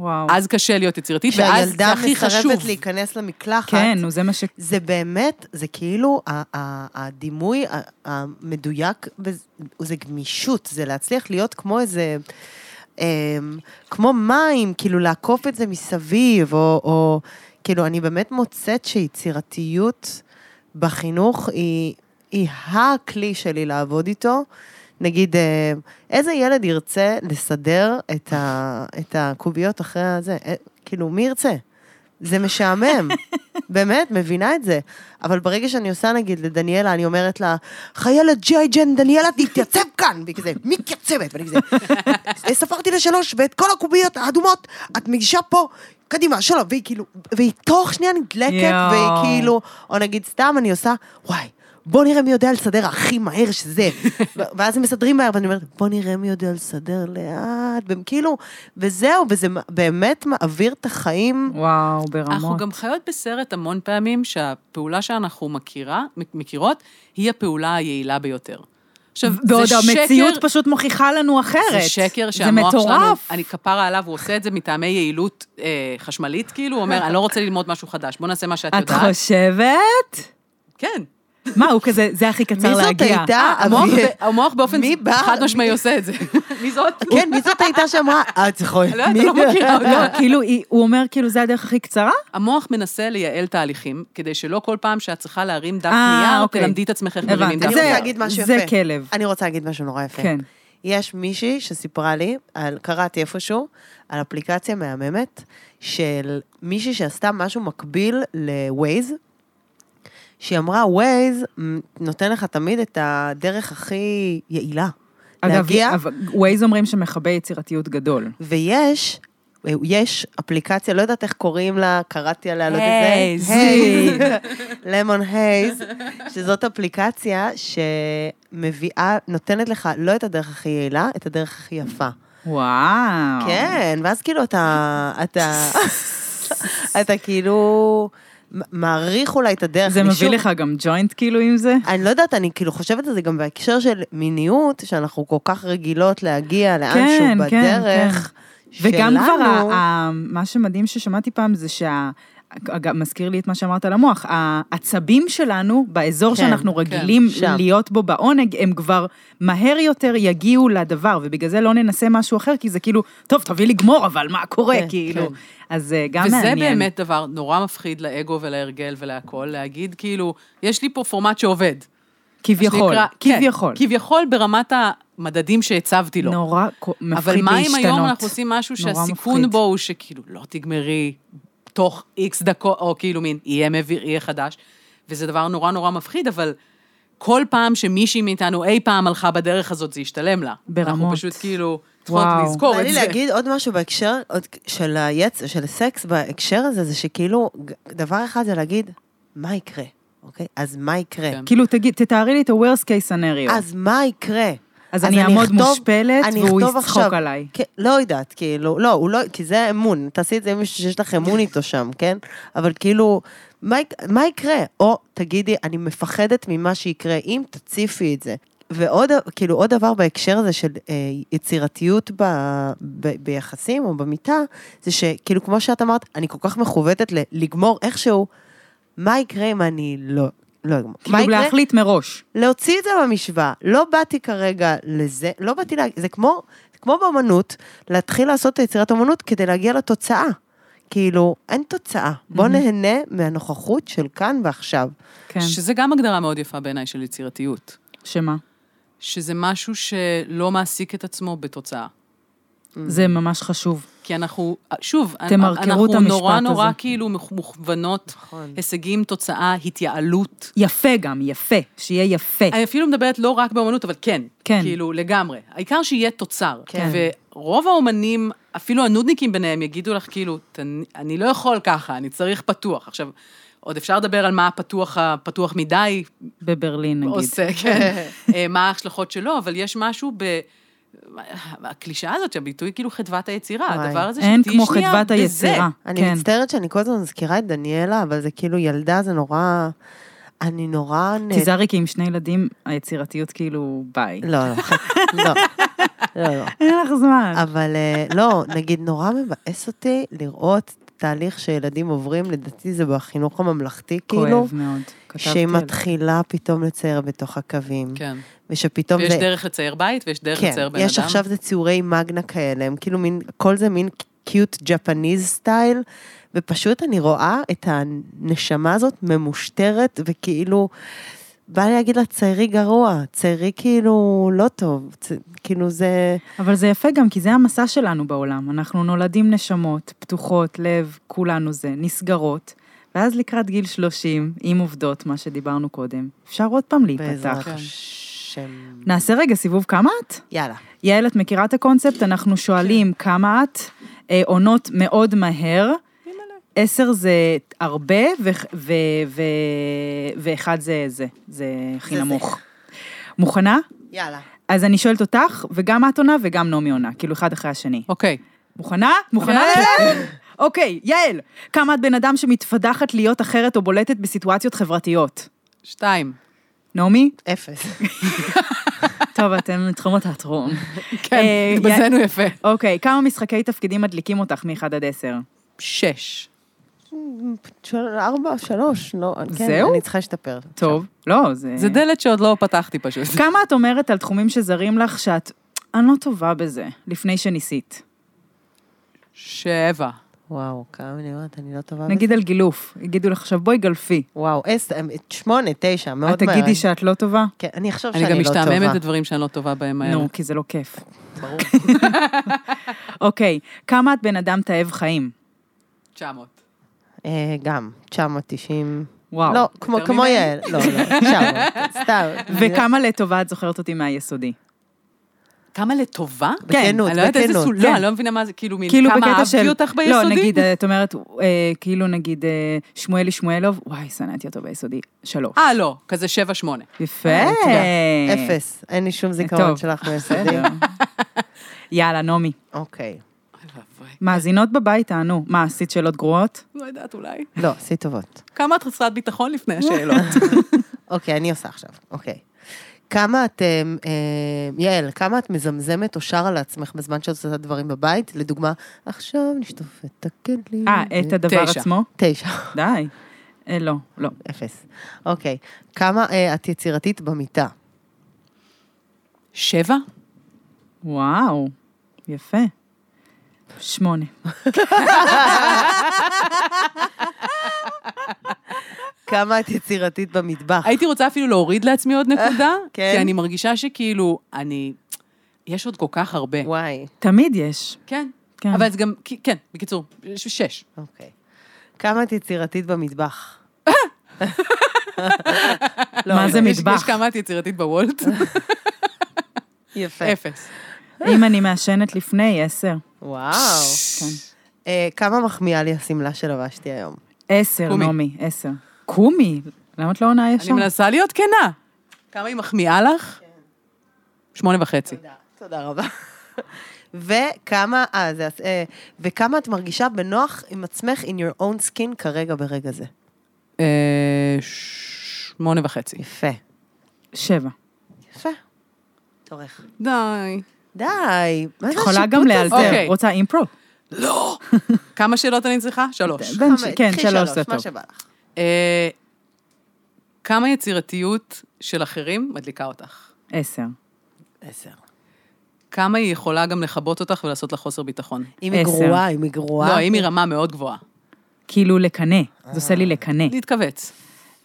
וואו. אז קשה להיות יצירתית, ואז זה כשהילדה הכי חשוב. מסרבת להיכנס למקלחת, כן, נו, זה מה ש... זה באמת, זה כאילו, הדימוי המדויק, זה גמישות, זה להצליח להיות כמו איזה, אמ, כמו מים, כאילו לעקוף את זה מסביב, או, או כאילו, אני באמת מוצאת שיצירתיות, בחינוך היא, היא הכלי שלי לעבוד איתו. נגיד, אה, איזה ילד ירצה לסדר את, ה, את הקוביות אחרי הזה? אה, כאילו, מי ירצה? זה משעמם, באמת, מבינה את זה. אבל ברגע שאני עושה, נגיד, לדניאלה, אני אומרת לה, חיילת ג'יי ג'ן, דניאלה, תתייצב כאן! והיא כזה, מתייצבת, ואני כזה, ספרתי לשלוש, ואת כל הקוביות האדומות, את מגישה פה, קדימה, שלום, והיא כאילו, והיא תוך שנייה נדלקת. והיא כאילו, או נגיד, סתם אני עושה, וואי. בוא נראה מי יודע לסדר הכי מהר שזה. ואז הם מסדרים מהר, ואני אומרת, בוא נראה מי יודע לסדר לאט, והם כאילו, וזהו, וזה באמת מעביר את החיים. וואו, ברמות. אנחנו גם חיות בסרט המון פעמים שהפעולה שאנחנו מכירה, מכירות, היא הפעולה היעילה ביותר. עכשיו, בעוד זה המציאות שקר- פשוט מוכיחה לנו אחרת. זה שקר זה שהמוח שלנו, מטורף. אני כפרה עליו, הוא עושה את זה מטעמי יעילות אה, חשמלית, כאילו, הוא אומר, אני לא רוצה ללמוד משהו חדש, בוא נעשה מה שאת את יודעת. חושבת? כן. מה, הוא כזה, זה הכי קצר מי זאת להגיע. הייתה? המוח ב- המוח באופן? חד משמעי עושה את זה. מי זאת? כן, מי זאת הייתה שאמרה, את יכולה... לא, אתה לא מכירה אותה. לא, כאילו, היא- הוא אומר, כאילו, זה הדרך הכי קצרה? המוח מנסה לייעל תהליכים, כדי שלא כל פעם שאת צריכה להרים דף אה, נייר, אוקיי. תלמדי את עצמך איך מרימים. דף אני זה- רוצה נייר. להגיד משהו זה. כלב. אני רוצה להגיד משהו נורא יפה. כן. יש מישהי שסיפרה לי, על, קראתי איפשהו, על אפליקציה מהממת, של מישהי שעשתה משהו מקביל ל-Waze, שהיא אמרה, מ, נותן לך תמיד את הדרך הכי יעילה. אגב, להגיע, ווייז אומרים שמכבה יצירתיות גדול. ויש, יש אפליקציה, לא יודעת איך קוראים לה, קראתי עליה, לא. יודעת הייז, למון הייז, שזאת אפליקציה שמביאה, נותנת לך לא את הדרך הכי יעילה, את הדרך הכי יפה. וואו. כן, ואז כאילו אתה, אתה, אתה כאילו מעריך אולי את הדרך. זה מביא לך גם ג'וינט כאילו עם זה? אני לא יודעת, אני כאילו חושבת על זה גם בהקשר של מיניות, שאנחנו כל כך רגילות להגיע לאנשהו כן, כן, בדרך. וגם כבר, שלנו- ה- ה- מה שמדהים ששמעתי פעם זה שה... אגב, מזכיר לי את מה שאמרת על המוח, העצבים שלנו, באזור כן, שאנחנו כן, רגילים שם. להיות בו בעונג, הם כבר מהר יותר יגיעו לדבר, ובגלל זה לא ננסה משהו אחר, כי זה כאילו, טוב, תביא לגמור, אבל מה קורה, כן, כאילו. כן. אז אה, גם וזה מעניין. באמת דבר נורא מפחיד לאגו ולהרגל ולהכול, להגיד כאילו, יש לי פה פורמט שעובד. כביכול, שנקרא- כן, כביכול. כביכול ברמת המדדים שהצבתי לו. נורא מפחיד אבל להשתנות. מה אם היום אנחנו עושים משהו שהסיכון מפחיד. בו הוא שכאילו, לא תגמרי תוך איקס דקות, או כאילו מין, יהיה מביר, יהיה חדש, וזה דבר נורא נורא מפחיד, אבל כל פעם שמישהי מאיתנו אי פעם הלכה בדרך הזאת, זה ישתלם לה. אנחנו ברמות. פשוט כאילו צריכות וואו. לזכור בא את לי זה. להגיד עוד משהו בהקשר עוד של היצ... של הסקס בהקשר הזה, זה שכאילו, דבר אחד זה להגיד, מה יקרה, אוקיי? אז מה יקרה? כן. כאילו, תגיד, תתארי לי את ה-Worst case scenario. אז מה יקרה? אז אני אעמוד אכתוב- מושפלת אני והוא יצחוק עכשיו- עליי. כן, לא יודעת, כאילו, לא, הוא לא, כי זה אמון, תעשי את זה עם מישהו שיש לך אמון איתו שם, כן? אבל כאילו, מה, מה יקרה? או תגידי, אני מפחדת ממה שיקרה, אם תציפי את זה. ועוד, כאילו, עוד דבר בהקשר הזה של אה, יצירתיות ב, ב, ביחסים או במיטה, זה שכאילו, כמו שאת אמרת, אני כל כך מכוותת ל- לגמור איכשהו, מה יקרה אם אני לא, לא אגמור? מה כאילו, יקרה? להחליט מראש. להוציא את זה במשוואה. לא באתי כרגע לזה, לא באתי לה... זה כמו, כמו באמנות, להתחיל לעשות את היצירת אמנות כדי להגיע לתוצאה. כאילו, אין תוצאה. בוא נהנה מהנוכחות של כאן ועכשיו. כן. שזה גם הגדרה מאוד יפה בעיניי של יצירתיות. שמה? שזה משהו שלא מעסיק את עצמו בתוצאה. זה ממש חשוב. כי אנחנו, שוב, אנחנו נורא נורא הזה. כאילו מוכ- מוכוונות, נכון. הישגים, תוצאה, התייעלות. יפה גם, יפה. שיהיה יפה. אני אפילו מדברת לא רק באמנות, אבל כן. כן. כאילו, לגמרי. העיקר שיהיה תוצר. כן. ורוב האומנים, אפילו הנודניקים ביניהם, יגידו לך, כאילו, "תן- אני לא יכול ככה, אני צריך פתוח. עכשיו, עוד אפשר לדבר על מה הפתוח, הפתוח מדי בברלין, נגיד. עושה, כן. אה, מה ההשלכות שלו, אבל יש משהו ב... הקלישאה הזאת, שהביטוי כאילו חדוות היצירה, וואי. הדבר הזה אין שתהיי כמו שנייה חדוות בזה. היצירה. אני כן. מצטערת שאני כל הזמן מזכירה את דניאלה, אבל זה כאילו ילדה, זה נורא... אני נורא... נ- תיזהרי, כי עם שני ילדים, היצירתיות כאילו, ביי. לא, לא, לא, לא, לא. אין לך זמן. אבל אה, לא, נגיד, נורא מבאס אותי לראות תהליך שילדים עוברים, לדעתי זה בחינוך הממלכתי, כאילו, כואב מאוד. שהיא כתבתי מתחילה פתאום לצייר בתוך הקווים. כן. ושפתאום ויש זה... דרך לצייר בית, ויש דרך כן, לצייר בן יש אדם. עכשיו זה ציורי מגנה כאלה, הם כאילו מין, כל זה מין קיוט ג'פניז סטייל, ופשוט אני רואה את הנשמה הזאת ממושטרת, וכאילו, בא לי להגיד לה, ציירי גרוע, ציירי כאילו לא טוב, צ... כאילו זה... אבל זה יפה גם, כי זה המסע שלנו בעולם. אנחנו נולדים נשמות, פתוחות, לב, כולנו זה, נסגרות, ואז לקראת גיל 30, עם עובדות, מה שדיברנו קודם, אפשר עוד פעם להיפתח. בעזרת כן. השם. נעשה רגע סיבוב כמה את? יאללה. יעל, את מכירה את הקונספט? אנחנו שואלים כמה את, אה, עונות מאוד מהר. עשר זה הרבה, ו- ו- ו- ואחד זה זה, זה הכי. נמוך. מוכנה? יאללה. אז אני שואלת אותך, וגם את עונה וגם נעמי עונה, כאילו אחד אחרי השני. אוקיי. מוכנה? מוכנה לזה? אוקיי, יעל, כמה את בן אדם שמתפדחת להיות אחרת או בולטת בסיטואציות חברתיות? שתיים. נעמי? אפס. טוב, אתם מתחום התיאטרון. כן, אה, התבזינו יפה. אוקיי, כמה משחקי תפקידים מדליקים אותך מ-1 עד 10? שש. ארבע, שלוש, לא, כן, זהו? אני צריכה להשתפר. טוב, לא, זה... זה דלת שעוד לא פתחתי פשוט. כמה את אומרת על תחומים שזרים לך שאת... אני לא טובה בזה, לפני שניסית. שבע. וואו, כמה אני אומרת, אני לא טובה בזה. נגיד על גילוף, יגידו לך עכשיו בואי גלפי. וואו, עשר, שמונה, תשע, מאוד את מהר. תגידי שאת לא טובה? כן, אני אחשוב אני שאני גם לא טובה. משתעממת בדברים שאני לא טובה בהם האלה. נו, כי זה לא כיף. ברור. אוקיי, כמה את בן אדם תאב חיים? 900. אה, גם, 990. וואו. לא, כמו כמו? יעל. לא, לא, 900, סתם. וכמה לטובה את זוכרת אותי מהיסודי? כמה לטובה? בכנות, אני לא יודעת איזה. סול, כן. לא, אני לא מבינה מה זה, כאילו, מין כאילו כמה בקטע של... אהבתי אותך ביסודי? לא, נגיד, את אומרת, אה, כאילו נגיד אה, שמואלי שמואלוב, וואי, שנאתי אותו ביסודי. שלוש. אה, לא, כזה שבע, שמונה. יפה. אה, תודה. אפס, אין לי שום זיכרון. שלך ביסודי. יאללה, נעמי. אוקיי. מאזינות בבית, תענו. מה, עשית שאלות גרועות? לא יודעת, אולי. לא, עשי טובות. כמה את חסרת ביטחון לפני השאלות? אוקיי, אני עושה עכשיו, אוקיי. כמה את, אה, אה, יעל, כמה את מזמזמת או שרה לעצמך בזמן שאת עושה דברים בבית? לדוגמה, עכשיו נשטוף את הכלים. אה, את הדבר. עצמו? תשע, די. אה, לא, לא. אפס. אוקיי. כמה את יצירתית במיטה? שבע? וואו, יפה. שמונה. כמה את יצירתית במטבח? הייתי רוצה אפילו להוריד לעצמי עוד נקודה, כן? כי אני מרגישה שכאילו, אני... יש עוד כל כך הרבה. וואי, תמיד יש. כן. כן. אבל זה גם, כן, בקיצור, ש- שש. אוקיי. כמה את יצירתית במטבח? לא, מה זה לא. יש- מטבח? יש כמה את יצירתית בוולט? יפה. אפס. אם אני מעשנת לפני, עשר. וואו. כן. אה, כמה מחמיאה לי השמלה שלבשתי היום? עשר, קומי. נעמי, עשר. קומי? למה את לא עונה ישר? אני מנסה להיות כנה. כמה היא מחמיאה לך? שמונה וחצי. תודה. תודה רבה. וכמה, אה, זה, אה, וכמה את מרגישה בנוח עם עצמך in your own skin כרגע ברגע זה? אה, שמונה וחצי. יפה. שבע. יפה. תורך. די. די, מה זה יכולה גם השיפוט הזה? לאלתר. אוקיי. רוצה אימפרו? לא. כמה שאלות אני צריכה? שלוש. בין ש- חמש, כן, קחי שלוש זה מה טוב. שבא לך. אה, כמה יצירתיות של אחרים מדליקה אותך? עשר. עשר. כמה היא יכולה גם לכבות אותך ולעשות לך חוסר ביטחון? אם היא עשר. גרועה, אם היא גרועה. לא, האם היא רמה מאוד גבוהה? כאילו לקנא. זה עושה לי לקנא. להתכווץ.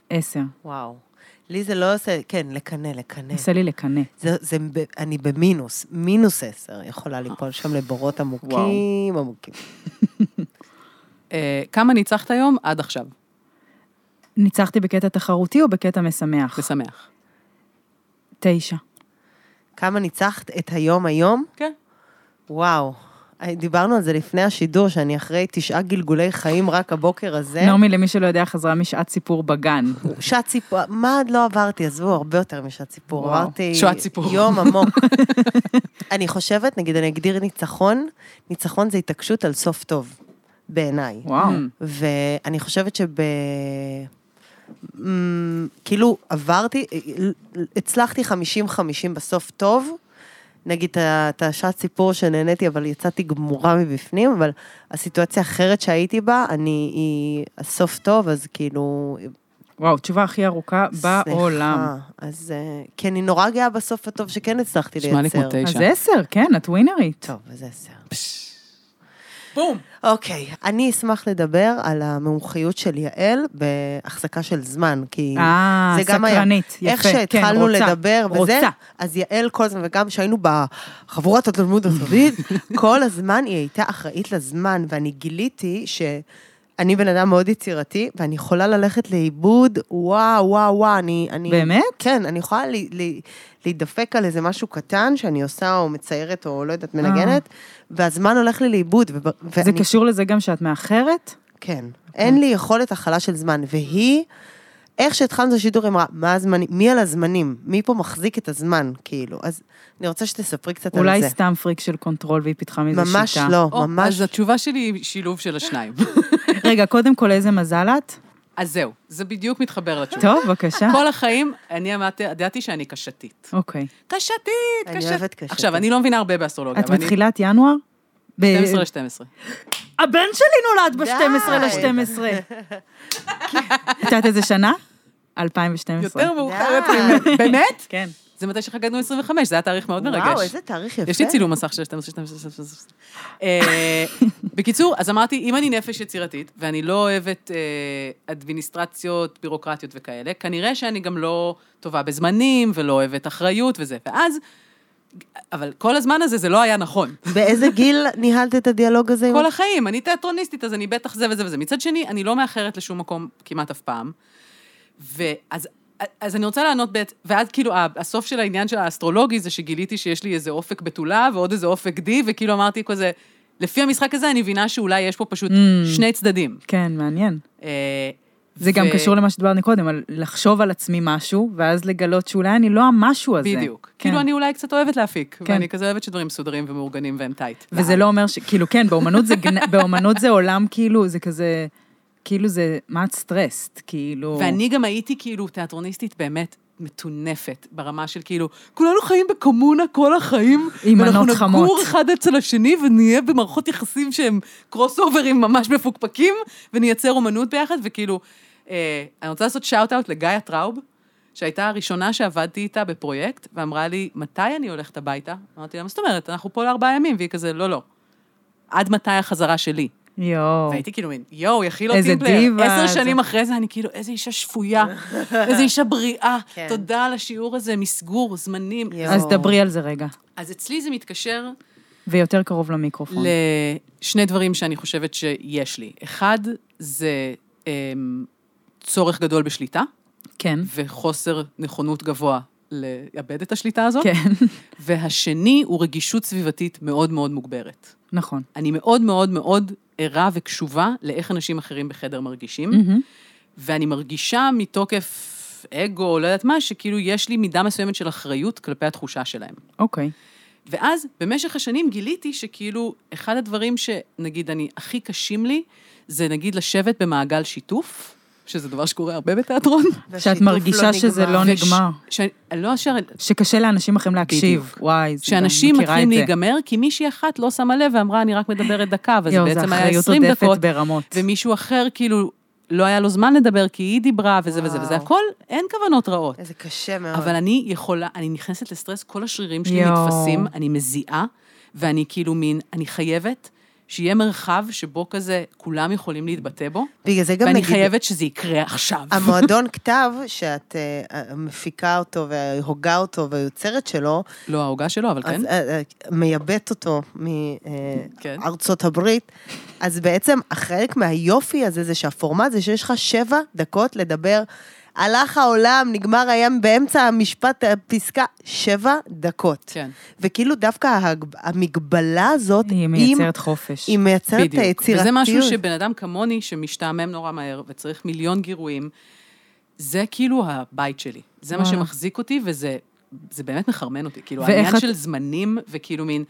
עשר. וואו. לי זה לא עושה, כן, לקנא, לקנא. עושה לי לקנא. זה, זה, אני במינוס, מינוס עשר, יכולה ליפול שם לבורות עמוקים, עמוקים. אה, כמה ניצחת היום עד עכשיו? ניצחתי בקטע תחרותי או בקטע משמח? משמח. תשע. כמה ניצחת את היום היום? כן. וואו. דיברנו על זה לפני השידור, שאני אחרי תשעה גלגולי חיים רק הבוקר הזה. נעמי, למי שלא יודע, חזרה משעת סיפור בגן. שעת סיפור, מה עוד לא עברתי? עזבו, הרבה יותר משעת סיפור. וואו. עברתי... סיפור. יום עמוק. אני חושבת, נגיד, אני אגדיר ניצחון, ניצחון זה התעקשות על סוף טוב, בעיניי. וואו. ואני חושבת שב... כאילו, עברתי, הצלחתי 50-50 בסוף טוב, נגיד את השעת סיפור שנהניתי, אבל יצאתי גמורה מבפנים, אבל הסיטואציה האחרת שהייתי בה, אני, היא הסוף טוב, אז כאילו... וואו, תשובה הכי ארוכה סליחה. בעולם. אז... אה, כי אני נורא גאה בסוף הטוב שכן הצלחתי נשמע לי כמו לייצר. תשע. אז עשר, כן, את ווינרית. טוב, אז עשר. בום. אוקיי, אני אשמח לדבר על המומחיות של יעל בהחזקה של זמן, כי אה, זה גם היה. סקרנית, יפה, איך כן, שהתחלנו רוצה, לדבר וזה, רוצה. אז יעל כל הזמן, וגם כשהיינו בחבורת התלמוד הסודית, כל הזמן היא הייתה אחראית לזמן, ואני גיליתי ש... אני בן אדם מאוד יצירתי, ואני יכולה ללכת לאיבוד, וואו, וואו, וואו, אני... אני באמת? כן, אני יכולה לי, לי, להידפק על איזה משהו קטן שאני עושה, או מציירת, או לא יודעת, מנגנת, והזמן הולך לי לאיבוד. זה ואני- קשור לזה גם שאת מאחרת? כן. אין לי יכולת הכלה של זמן, והיא, איך שהתחלנו את השידור, היא אמרה, מה הזמנים, מי על הזמנים? מי פה מחזיק את הזמן, כאילו? אז אני רוצה שתספרי קצת על אולי זה. סתם פריק של control והיא פיתחה מזה שיטה. ממש לא, או, ממש. אז התשובה שלי היא שילוב של השניים. רגע, קודם כל, איזה מזל את? אז זהו, זה בדיוק מתחבר לתשובה. טוב, בבקשה. כל החיים, אני אמרתי, ידעתי שאני קשתית. אוקיי. קשתית, אני קשתית. אוהבת קשתית. עכשיו, אני לא מבינה הרבה באסטרולוגיה, את אני... בתחילת ינואר? ב- 12 ל-12. הבן שלי נולד ב-12 די. ל-12. את יודעת איזה שנה? 2012. יותר מאוחרת. ממנו. באמת? כן. זה מתי שחגגנו 25, זה היה תאריך מאוד מרגש. וואו, איזה תאריך יפה. יש לי צילום מסך של 12, 12, 12, 12. אה, בקיצור, אז אמרתי, אם אני נפש יצירתית, ואני לא אוהבת אה, אדמיניסטרציות, בירוקרטיות וכאלה, כנראה שאני גם לא טובה בזמנים, ולא אוהבת אחריות וזה. ואז, אבל כל הזמן הזה זה לא היה נכון. באיזה גיל ניהלת את הדיאלוג הזה? כל החיים, אני תיאטרוניסטית, אז אני בטח זה וזה וזה. מצד שני, אני לא מאחרת לשום מקום כמעט אף פעם. ואז אז אני רוצה לענות בעת, ואז כאילו, הסוף של העניין של האסטרולוגי זה שגיליתי שיש לי איזה אופק בתולה ועוד איזה אופק די, וכאילו אמרתי כזה, לפי המשחק הזה אני מבינה שאולי יש פה פשוט Mm. שני צדדים. כן, מעניין. אה, זה גם ו- קשור למה שדיברנו קודם, על לחשוב על עצמי משהו, ואז לגלות שאולי אני לא המשהו הזה. בדיוק. כן. כאילו, אני אולי קצת אוהבת להפיק, כן. ואני כזה אוהבת שדברים מסודרים ומאורגנים והם tight. וזה לא אומר ש... כאילו, כן, באומנות זה, גנ- באומנות זה עולם כאילו, זה כזה, כאילו זה, מה את stressed? כאילו... ואני גם הייתי כאילו תיאטרוניסטית באמת מטונפת, ברמה של כאילו, כולנו חיים בקומונה כל החיים, עם ואנחנו מנות חמות. נגור אחד אצל השני ונהיה במערכות יחסים שהם cross overים ממש מפוקפקים, ונייצר אומנות ביחד, וכאילו, אני רוצה לעשות shout-out לגיא טראוב, שהייתה הראשונה שעבדתי איתה בפרויקט, ואמרה לי, מתי אני הולכת הביתה? אמרתי לה, מה זאת אומרת, אנחנו פה לארבעה ימים, והיא כזה, לא, לא. עד מתי החזרה שלי? יואו. והייתי כאילו מין, יואו, יכיל איזה אותי פלייר. דיבה, עשר זה- שנים אחרי זה, אני כאילו, איזה אישה שפויה, איזה אישה בריאה. כן. תודה על השיעור הזה, מסגור, זמנים. יואו. אז דברי על זה רגע. אז אצלי זה מתקשר ויותר קרוב למיקרופון. לשני דברים שאני חושבת שיש לי. אחד, זה אמ, צורך גדול בשליטה, כן. וחוסר נכונות גבוה לאבד את השליטה הזאת. כן, והשני הוא רגישות סביבתית מאוד מאוד מוגברת. נכון. אני מאוד מאוד מאוד ערה וקשובה לאיך אנשים אחרים בחדר מרגישים. מהמם. ואני מרגישה מתוקף אגו, לא יודעת מה, שכאילו יש לי מידה מסוימת של אחריות כלפי התחושה שלהם. אוקיי. ואז, במשך השנים גיליתי שכאילו, אחד הדברים שנגיד אני, הכי קשים לי, זה נגיד לשבת במעגל שיתוף, שזה דבר שקורה הרבה בתיאטרון. שאת והשיתוף מרגישה שזה לא נגמר. ש... לא אשר... שקשה לאנשים אחרים להקשיב. בדיוק. וואי, זה שאנשים מתחילים. להיגמר, כי מישהי אחת לא שמה לב ואמרה, אני רק מדברת דקה, וזה בעצם היה אחריות 20 עודפת דקות, ברמות. ומישהו אחר כאילו, לא היה לו זמן לדבר כי היא דיברה וזה וזה וזה, וואו. הכל, אין כוונות רעות. איזה קשה מאוד. אבל אני יכולה, אני נכנסת לסטרס, כל השרירים שלי יואו. נתפסים, אני מזיעה, ואני כאילו מין, אני חייבת שיהיה מרחב שבו כזה כולם יכולים להתבטא בו, בגלל זה גם ואני נגיד... חייבת שזה יקרה עכשיו. המועדון כתב, שאת אה, מפיקה אותו והוגה אותו והיוצרת שלו, לא ההוגה שלו, אבל כן. אז אה, אה, מייבאת אותו כן. מארצות הברית, אז בעצם חלק מהיופי הזה זה שהפורמט זה שיש לך שבע דקות לדבר. הלך העולם, נגמר הים באמצע המשפט, הפסקה, שבע דקות. כן. וכאילו דווקא המגבלה הזאת, היא מייצרת חופש. היא מייצרת את בדיוק. היצירתיות. וזה משהו שבן אדם כמוני, שמשתעמם נורא מהר וצריך מיליון גירויים, זה כאילו הבית שלי. זה מה. שמחזיק אותי, וזה זה באמת מחרמן אותי. כאילו, העניין את- של זמנים, וכאילו מין...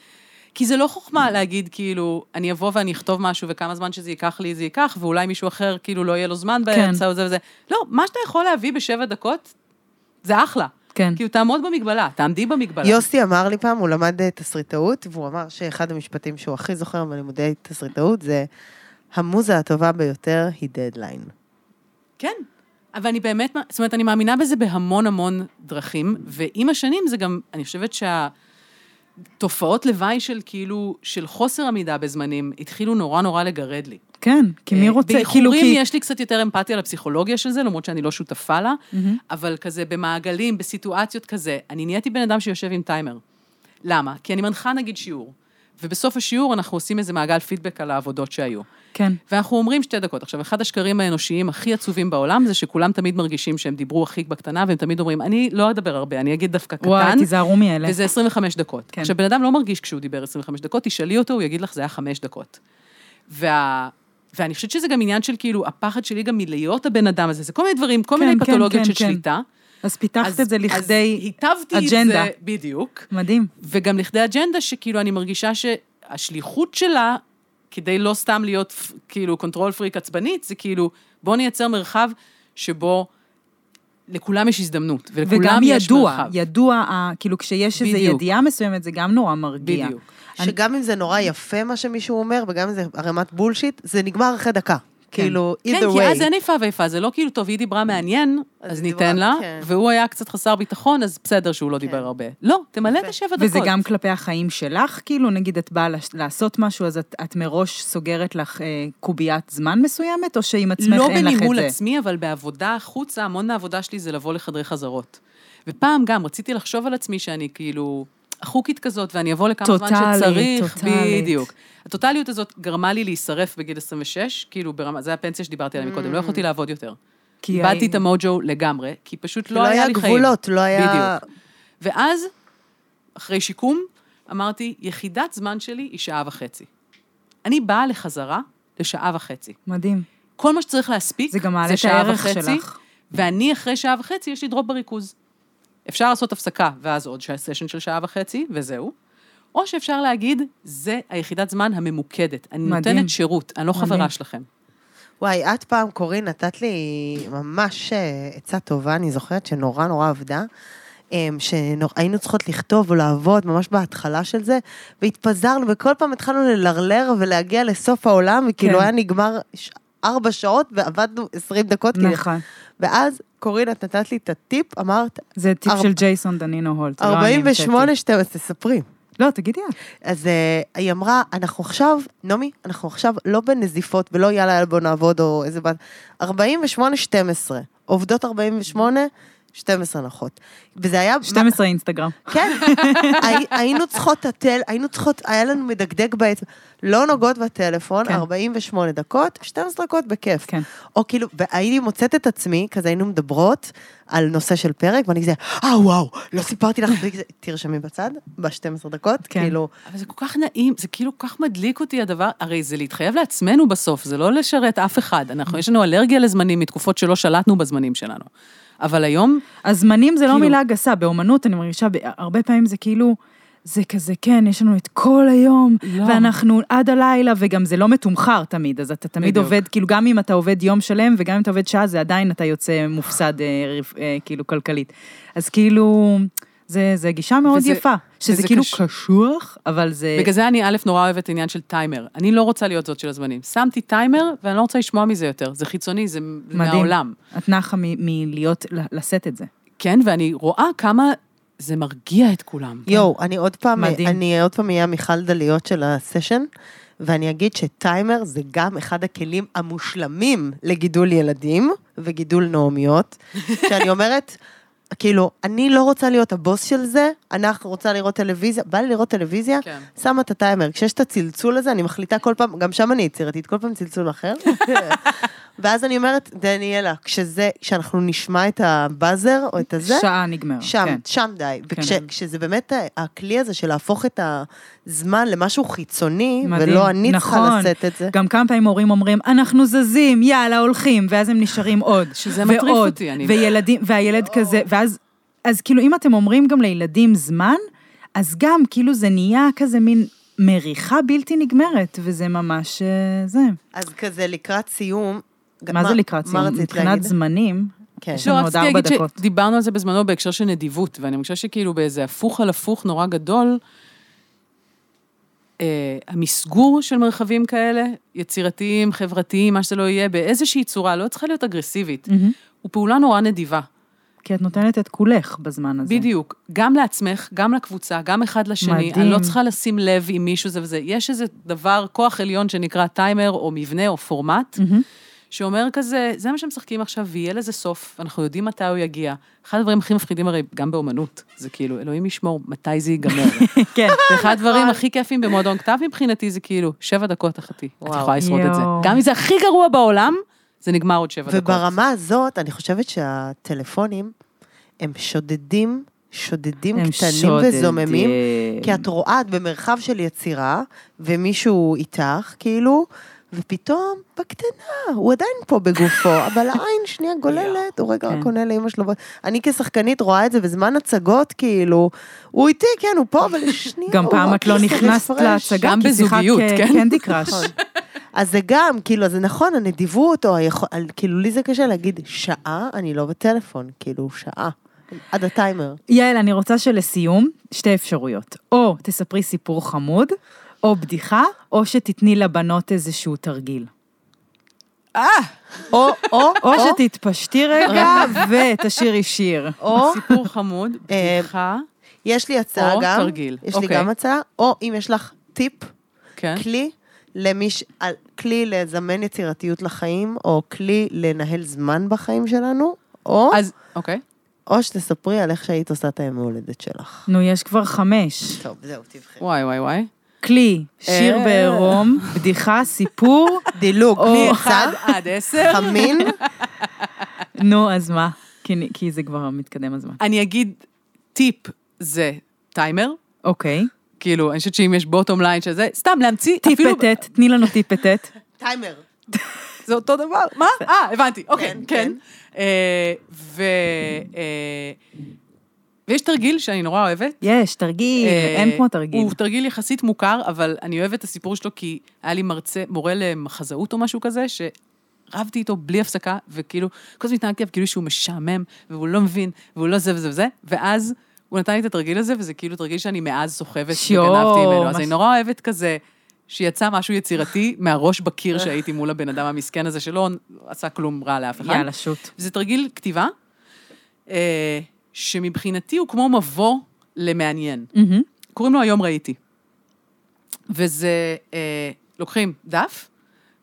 כי זה לא חוכמה להגיד, כאילו, אני אבוא ואני אכתוב משהו, וכמה זמן שזה ייקח לי, זה ייקח, ואולי מישהו אחר, כאילו, לא יהיה לו זמן באמצע, וזה וזה. לא, מה שאתה יכול להביא בשבע דקות, זה אחלה. כן. כאילו, תעמוד במגבלה, תעמדי במגבלה. יוסי אמר לי פעם, הוא למד אה, תסריטאות, והוא אמר שאחד המשפטים שהוא הכי זוכר בלימודי תסריטאות זה, המוזה הטובה ביותר היא דדליין. כן. אבל אני באמת, זאת אומרת, אני מאמינה בזה בהמון המון דרכים, ועם השנים זה גם, אני חושבת שה... תופעות לוואי של כאילו, של חוסר עמידה בזמנים, התחילו נורא נורא לגרד לי. כן, כי מי אה, רוצה, כאילו, באיחורים כי... יש לי קצת יותר אמפתיה לפסיכולוגיה של זה, למרות שאני לא שותפה לה, אבל כזה במעגלים, בסיטואציות כזה, אני נהייתי בן אדם שיושב עם טיימר. למה? כי אני מנחה נגיד שיעור, ובסוף השיעור אנחנו עושים איזה מעגל פידבק על העבודות שהיו. כן. ואנחנו אומרים שתי דקות. עכשיו, אחד השקרים האנושיים הכי עצובים בעולם זה שכולם תמיד מרגישים שהם דיברו הכי בקטנה, והם תמיד אומרים, אני לא אדבר הרבה, אני אגיד דווקא קטן. וואי, תיזהרו מאלה. וזה 25 דקות. כן. עכשיו, בן אדם לא מרגיש כשהוא דיבר 25 דקות, תשאלי אותו, הוא יגיד לך, זה היה 5 דקות. וה... ואני חושבת שזה גם עניין של כאילו, הפחד שלי גם מלהיות הבן אדם הזה, זה כל מיני דברים, כל כן, מיני כן, פתולוגיות כן, של כן. שליטה. אז פיתחת את זה לכדי אז היטבתי אג'נדה. את זה, בדיוק. מדהים. וגם לכדי אג'נדה שכאילו אני מרגישה שהשליחות שלה, כדי לא סתם להיות כאילו control freak עצבנית, זה כאילו, בוא נייצר מרחב שבו לכולם יש הזדמנות, ולכולם וגם יש ידוע, מרחב. ידוע, ה- כאילו כשיש איזו. ידיעה מסוימת, זה גם נורא מרגיע. בדיוק. שגם אם זה נורא יפה מה שמישהו אומר, וגם אם זה ערימת בולשיט, זה נגמר אחרי דקה. כאילו, either כן, כי אז way. אין איפה ואיפה, זה לא כאילו, טוב, היא דיברה מעניין, אז ניתן דיברה, לה, כן. והוא היה קצת חסר ביטחון, אז בסדר שהוא לא דיבר הרבה. לא, תמלא את השבע דקות. וזה גם כלפי החיים שלך, כאילו, נגיד את באה לעשות משהו, אז את, את מראש סוגרת לך אה, קוביית זמן מסוימת, או שעם עצמך לא אין לך את זה? בניהול עצמי, אבל בעבודה החוצה, המון מהעבודה שלי זה לבוא לחדרי חזרות. ופעם גם רציתי לחשוב על עצמי שאני כאילו אחוקית כזאת, ואני אבוא לכמה זמן טוטאלית, שצריך. טוטאלית. בדיוק. הטוטליות הזאת גרמה לי להישרף בגיל 26, כאילו ברמה, זה הפנסיה שדיברתי עליה מקודם, לא יכולתי לעבוד יותר. כי איבדתי את המוג'ו לגמרי, כי פשוט כי לא היה לי חיים. גבולות, לא היה... בדיוק. ואז, אחרי שיקום, אמרתי, יחידת זמן שלי היא שעה וחצי. אני באה לחזרה לשעה וחצי. מדהים. כל מה שצריך להספיק, זה גם מעלה את הערך וחצי, שלך. ואני אחרי שעה וחצי, יש לי דרופ בריכוז. אפשר לעשות הפסקה, ואז עוד סשן של שעה וחצי, וזהו. או שאפשר להגיד, זה היחידת זמן הממוקדת. אני מדהים. נותנת שירות, אני לא מדהים. חברה שלכם. וואי, את פעם, קורין, נתת לי ממש אה, עצה טובה, אני זוכרת שנורא נורא עבדה. שהיינו צריכות לכתוב או לעבוד ממש בהתחלה של זה, והתפזרנו, וכל פעם התחלנו ללרלר ולהגיע לסוף העולם, וכאילו כן. היה נגמר ארבע שעות ועבדנו עשרים דקות. כאילו. נכון. ואז, קורין, את נתת לי את הטיפ, אמרת, זה טיפ ארבע- של ג'ייסון דנינו הולט. לא אני 48, המצאתי. 12, תספרי. לא, תגידי את. אז אה, היא אמרה, אנחנו עכשיו, נעמי, אנחנו עכשיו לא בנזיפות ולא יאללה, יאללה בוא נעבוד או איזה בת... 48, 12. עובדות 48, 12 נחות. וזה היה... 12 אינסטגרם. כן, הי- היינו צריכות הטל, היינו צריכות, היה לנו מדגדג באצבע, לא נוגעות בטלפון, כן. 48 דקות, 12 דקות בכיף. כן. או כאילו, והייתי מוצאת את עצמי, כזה היינו מדברות על נושא של פרק, ואני כזה, אה וואו, לא סיפרתי לך, וכזה, תרשמי בצד, ב-12 דקות, כן. כאילו, אבל זה כל כך נעים, זה כאילו כל כך מדליק אותי הדבר, הרי זה להתחייב לעצמנו בסוף, זה לא לשרת אף אחד. אנחנו, יש לנו אלרגיה לזמנים מתקופות שלא שלטנו בזמנים שלנו. אבל היום, הזמנים זה לא כאילו- מילה גסה, באומנות אני מרגישה, הרבה פעמים זה כאילו, זה כזה, כן, יש לנו את כל היום, לא. ואנחנו עד הלילה, וגם זה לא מתומחר תמיד, אז אתה תמיד בדיוק. עובד, כאילו, גם אם אתה עובד יום שלם, וגם אם אתה עובד שעה, זה עדיין אתה יוצא מופסד, אה, אה, כאילו, כלכלית. אז כאילו, זה, זה גישה מאוד וזה- יפה, שזה כאילו קש- קשוח, אבל זה... בגלל זה אני א', נורא אוהבת עניין של טיימר. אני לא רוצה להיות זאת של הזמנים. שמתי טיימר, ואני לא רוצה לשמוע מזה יותר. זה חיצוני, זה מדהים. מהעולם. את נחה מ- מלהיות, לשאת את זה. כן, ואני רואה כמה זה מרגיע את כולם. יואו, אני עוד פעם, מדהים. אני עוד פעם אהיה מיכל דליות של הסשן, ואני אגיד שטיימר זה גם אחד הכלים המושלמים לגידול ילדים וגידול נעמיות, שאני אומרת, כאילו, אני לא רוצה להיות הבוס של זה, אנחנו רוצה לראות טלוויזיה, בא לי לראות טלוויזיה, כן. שמה את הטיימר. כשיש את הצלצול הזה, אני מחליטה כל פעם, גם שם אני יצירתית, כל פעם צלצול אחר. ואז אני אומרת, דניאלה, כשזה, כשאנחנו נשמע את הבאזר או את הזה, שעה נגמר. שם, כן. שם די. כן. וכשזה באמת הכלי הזה של להפוך את הזמן למשהו חיצוני, מדהים. ולא אני נכון. צריכה לשאת את זה. גם כמה פעמים הורים אומרים, אנחנו זזים, יאללה, הולכים, ואז הם נשארים עוד. שזה מטריף ועוד, אותי, אני- וילדים, והילד כזה, ואז, אז כאילו, אם אתם אומרים גם לילדים זמן, אז גם, כאילו, זה נהיה כזה מין מריחה בלתי נגמרת, וזה ממש אה, זה. אז כזה לקראת סיום... מה זה לקראת מה סיום? מבחינת? זמנים, כן. יש לנו לא, עוד רציתי ארבע דקות. שדיברנו על זה בזמנו בהקשר של נדיבות, ואני חושבת שכאילו באיזה הפוך על הפוך נורא גדול, אה, המסגור של מרחבים כאלה, יצירתיים, חברתיים, מה שזה לא יהיה, באיזושהי צורה, לא צריכה להיות אגרסיבית, מהמם. הוא פעולה נורא נדיבה. כי את נותנת את כולך בזמן הזה. בדיוק. גם לעצמך, גם לקבוצה, גם אחד לשני. מדהים. אני לא צריכה לשים לב אם מישהו זה וזה. יש איזה דבר, כוח עליון שנקרא טיימר, או מבנה, או פורמט, מהמם. שאומר כזה, זה מה שמשחקים עכשיו, ויהיה לזה סוף, אנחנו יודעים מתי הוא יגיע. אחד הדברים הכי מפחידים הרי, גם באומנות, זה כאילו, אלוהים ישמור, מתי זה ייגמר. כן. ואחד הדברים הכי כיפים במועדון כתב מבחינתי זה כאילו, שבע דקות אחתי, את. יכולה לשרוד את זה. גם אם זה הכי גרוע בעולם, זה נגמר עוד שבע דקות. וברמה הזאת, אני חושבת שהטלפונים, הם שודדים, שודדים הם קטנים שודדים. וזוממים, כי את רואה, את במרחב של יצירה, ומישהו איתך, כאילו, ופתאום, בקטנה, הוא עדיין פה בגופו, אבל העין שנייה גוללת, הוא רגע כן. רק עונה לאמא שלו. אני כשחקנית רואה את זה בזמן הצגות, כאילו, הוא איתי, כן, הוא פה, אבל שנייה, גם פעם את לא נכנסת. להצגה, גם בזוגיות, אה, כן? קנדי קראש. אז זה גם, כאילו, זה נכון, הנדיבות, או היכול, כאילו, לי זה קשה להגיד, שעה, אני לא בטלפון, כאילו, שעה. עד הטיימר. יעל, אני רוצה שלסיום, שתי אפשרויות. או תספרי סיפור חמוד, או בדיחה, או שתתני לבנות איזשהו תרגיל. אה, או, או, או שתתפשטי רגע ותשאירי שיר. או, סיפור חמוד, אה, בדיחה, יש לי הצעה או גם. תרגיל. יש לי אוקיי. גם הצעה, או אם יש לך טיפ, כן. כלי למי ש... על- כלי לזמן יצירתיות לחיים, או כלי לנהל זמן בחיים שלנו, או, אז, אוקיי. או שתספרי על איך שהיית עושה את היום ההולדת שלך. נו, יש כבר חמש. טוב, זהו, תבחרי. וואי, וואי, וואי. כלי, שיר אה. בעירום, בדיחה, סיפור. דילוג, או אחד? עד עשר. חמין, נו, אז מה? כי- כי זה כבר מתקדם הזמן. אני אגיד, טיפ זה טיימר. אוקיי. כאילו, אני חושבת שאם יש בוטום ליין של זה, סתם להמציא, אפילו... טיפטט, תני לנו טיפטט. טיימר. זה אותו דבר. מה? אה, הבנתי, אוקיי, כן, כן. אה, ו... ויש תרגיל שאני נורא אוהבת. יש, תרגיל, אה, אין כמו תרגיל. הוא תרגיל יחסית מוכר, אבל אני אוהבת את הסיפור שלו כי היה לי מרצה, מורה למחזאות או משהו כזה, שרבתי איתו בלי הפסקה, וכאילו, כל הזמן התנהגתי עליו כאילו שהוא משעמם, והוא לא מבין, והוא לא זה וזה וזה, ואז הוא נתן לי את התרגיל הזה, וזה כאילו תרגיל שאני מאז סוחבת שיו, וגנבתי ממנו. אז מה אני ש- נורא אוהבת כזה, שיצא משהו יצירתי מהראש בקיר שהייתי מול הבן אדם המסכן הזה, שלא עשה כלום רע לאף אחד. יאללה, שוט. זה תרגיל כתיבה, אה, שמבחינתי הוא כמו מבוא למעניין. מהמם. קוראים לו היום ראיתי. וזה, אה, לוקחים דף,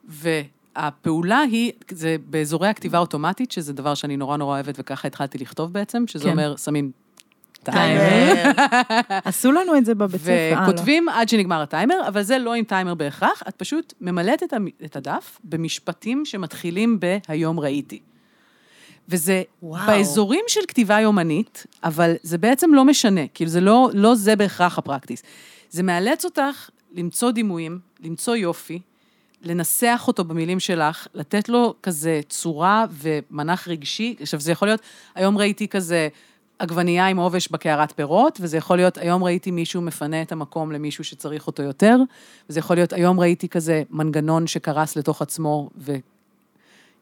והפעולה היא, זה באזורי הכתיבה האוטומטית, שזה דבר שאני נורא נורא אוהבת, וככה התחלתי לכתוב בעצם, שזה כן. אומר, שמים טיימר. עשו לנו את זה בבית ספר. אה, לא. וכותבים עד שנגמר הטיימר, אבל זה לא עם טיימר בהכרח, את פשוט ממלאת את הדף במשפטים שמתחילים ב"היום ראיתי". וזה וואו. באזורים של כתיבה יומנית, אבל זה בעצם לא משנה, כאילו זה לא, לא זה בהכרח הפרקטיס. זה מאלץ אותך למצוא דימויים, למצוא יופי, לנסח אותו במילים שלך, לתת לו כזה צורה ומנח רגשי. עכשיו, זה יכול להיות, היום ראיתי כזה עגבנייה עם עובש בקערת פירות, וזה יכול להיות, היום ראיתי מישהו מפנה את המקום למישהו שצריך אותו יותר, וזה יכול להיות, היום ראיתי כזה מנגנון שקרס לתוך עצמו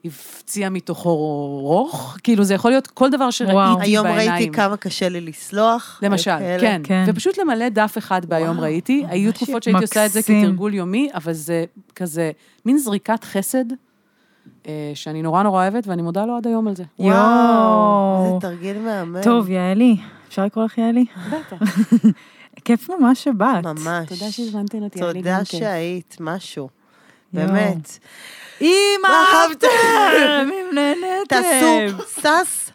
והפציע מתוכו רוך, כאילו זה יכול להיות כל דבר שראיתי וואו. בעיניים. היום ראיתי כמה קשה לי לסלוח. למשל. כן. כן. ופשוט למלא דף אחד בהיום ראיתי. היו תקופות שהייתי עושה את זה מקסים. כתרגול יומי, אבל זה כזה מין זריקת חסד, אה, שאני נורא נורא אוהבת, ואני מודה לו עד היום על זה. וואו, יואו. איזה תרגיל מהמם. טוב, יעלי, אפשר לקרוא לך יעלי? בטח. כיף ממש שבאת. ממש. תודה שהזמנתם אותי, היה לי תודה. שהיית, משהו. יואו. באמת. אם אהבתם, אם נהנתם. תעשו סס.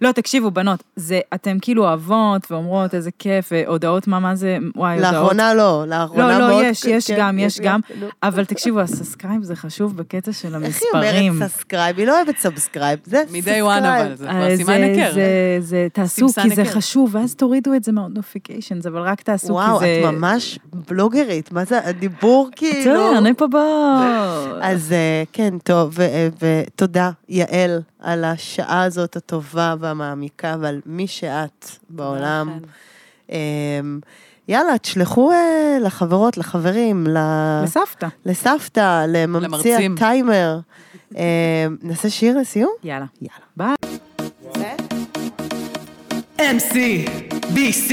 לא, תקשיבו, בנות, זה, אתם כאילו אוהבות ואומרות איזה כיף, והודעות מה, מה זה, וואי, הודעות. לאחרונה לא, לאחרונה לא, מאוד... לא, יש, יש כן, גם, יש גם, נו. אבל תקשיבו, ה subscribe זה חשוב בקטע של איך היא המספרים. אומרת subscribe? היא לא אוהבת subscribe. זה מ-day one אבל, זה כבר אה, סימן זה- היכר. זה, זה, תעשו, כי זה. חשוב, ואז תורידו את זה מהנוטיפיקיישנס, אבל רק תעשו, כי וואו, זה... את ממש בלוגרית, מה זה הדיבור כאילו? בסדר, אני פה ב... אז אה, כן, טוב, אה, ותודה, יעל, על השעה הזאת הטובה והמעמיקה ועל מי שאת בעולם. אמ, יאללה, תשלחו אה, לחברות, לחברים, ל- לסבתא. לסבתא, לממציא. הטיימר. אמ, נעשה שיר לסיום? יאללה. יאללה. ביי. MC, BC,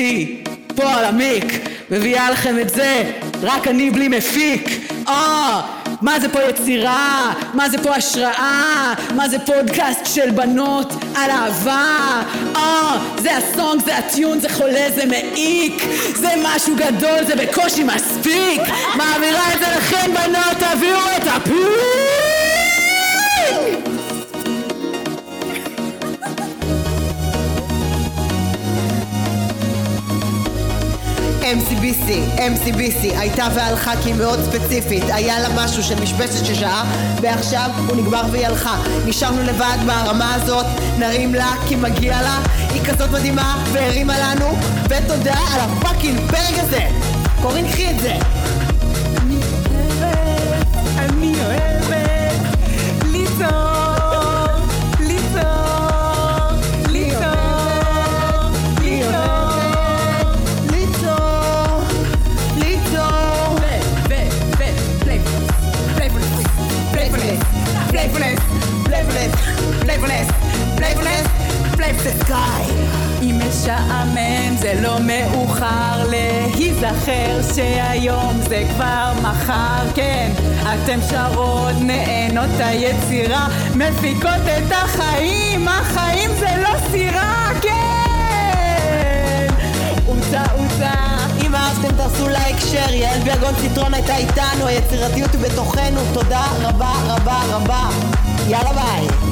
פה על המיק, מביאה לכם את זה, רק אני בלי מפיק. אה, מה זה פה יצירה? מה זה פה השראה? מה זה פודקאסט של בנות על אהבה? אה, זה הסונג, זה הטיון, זה חולה, זה מעיק זה משהו גדול, זה בקושי מספיק מעבירה את זה לכם בנות, תביאו את הפיק! MCBC, MCBC, הייתה והלכה כי היא מאוד ספציפית. היה לה משהו של משבצת של שעה ועכשיו הוא נגמר והיא הלכה. נשארנו לבד ברמה הזאת נרים לה כי מגיע לה. היא כזאת מדהימה והרימה לנו ותודה על הפאקינג פרק הזה. קורין קחי את זה אם משעמם זה לא מאוחר להיזכר שהיום זה כבר מחר. כן אתם שרות נהנות היצירה מפיקות את החיים החיים זה לא סירה. כן. עוצה עוצה אם אהבתם תעשו לייק שר, יעל ביגון ציטרון הייתה איתנו, היצירתיות היא בתוכנו, תודה רבה רבה רבה. יאללה ביי.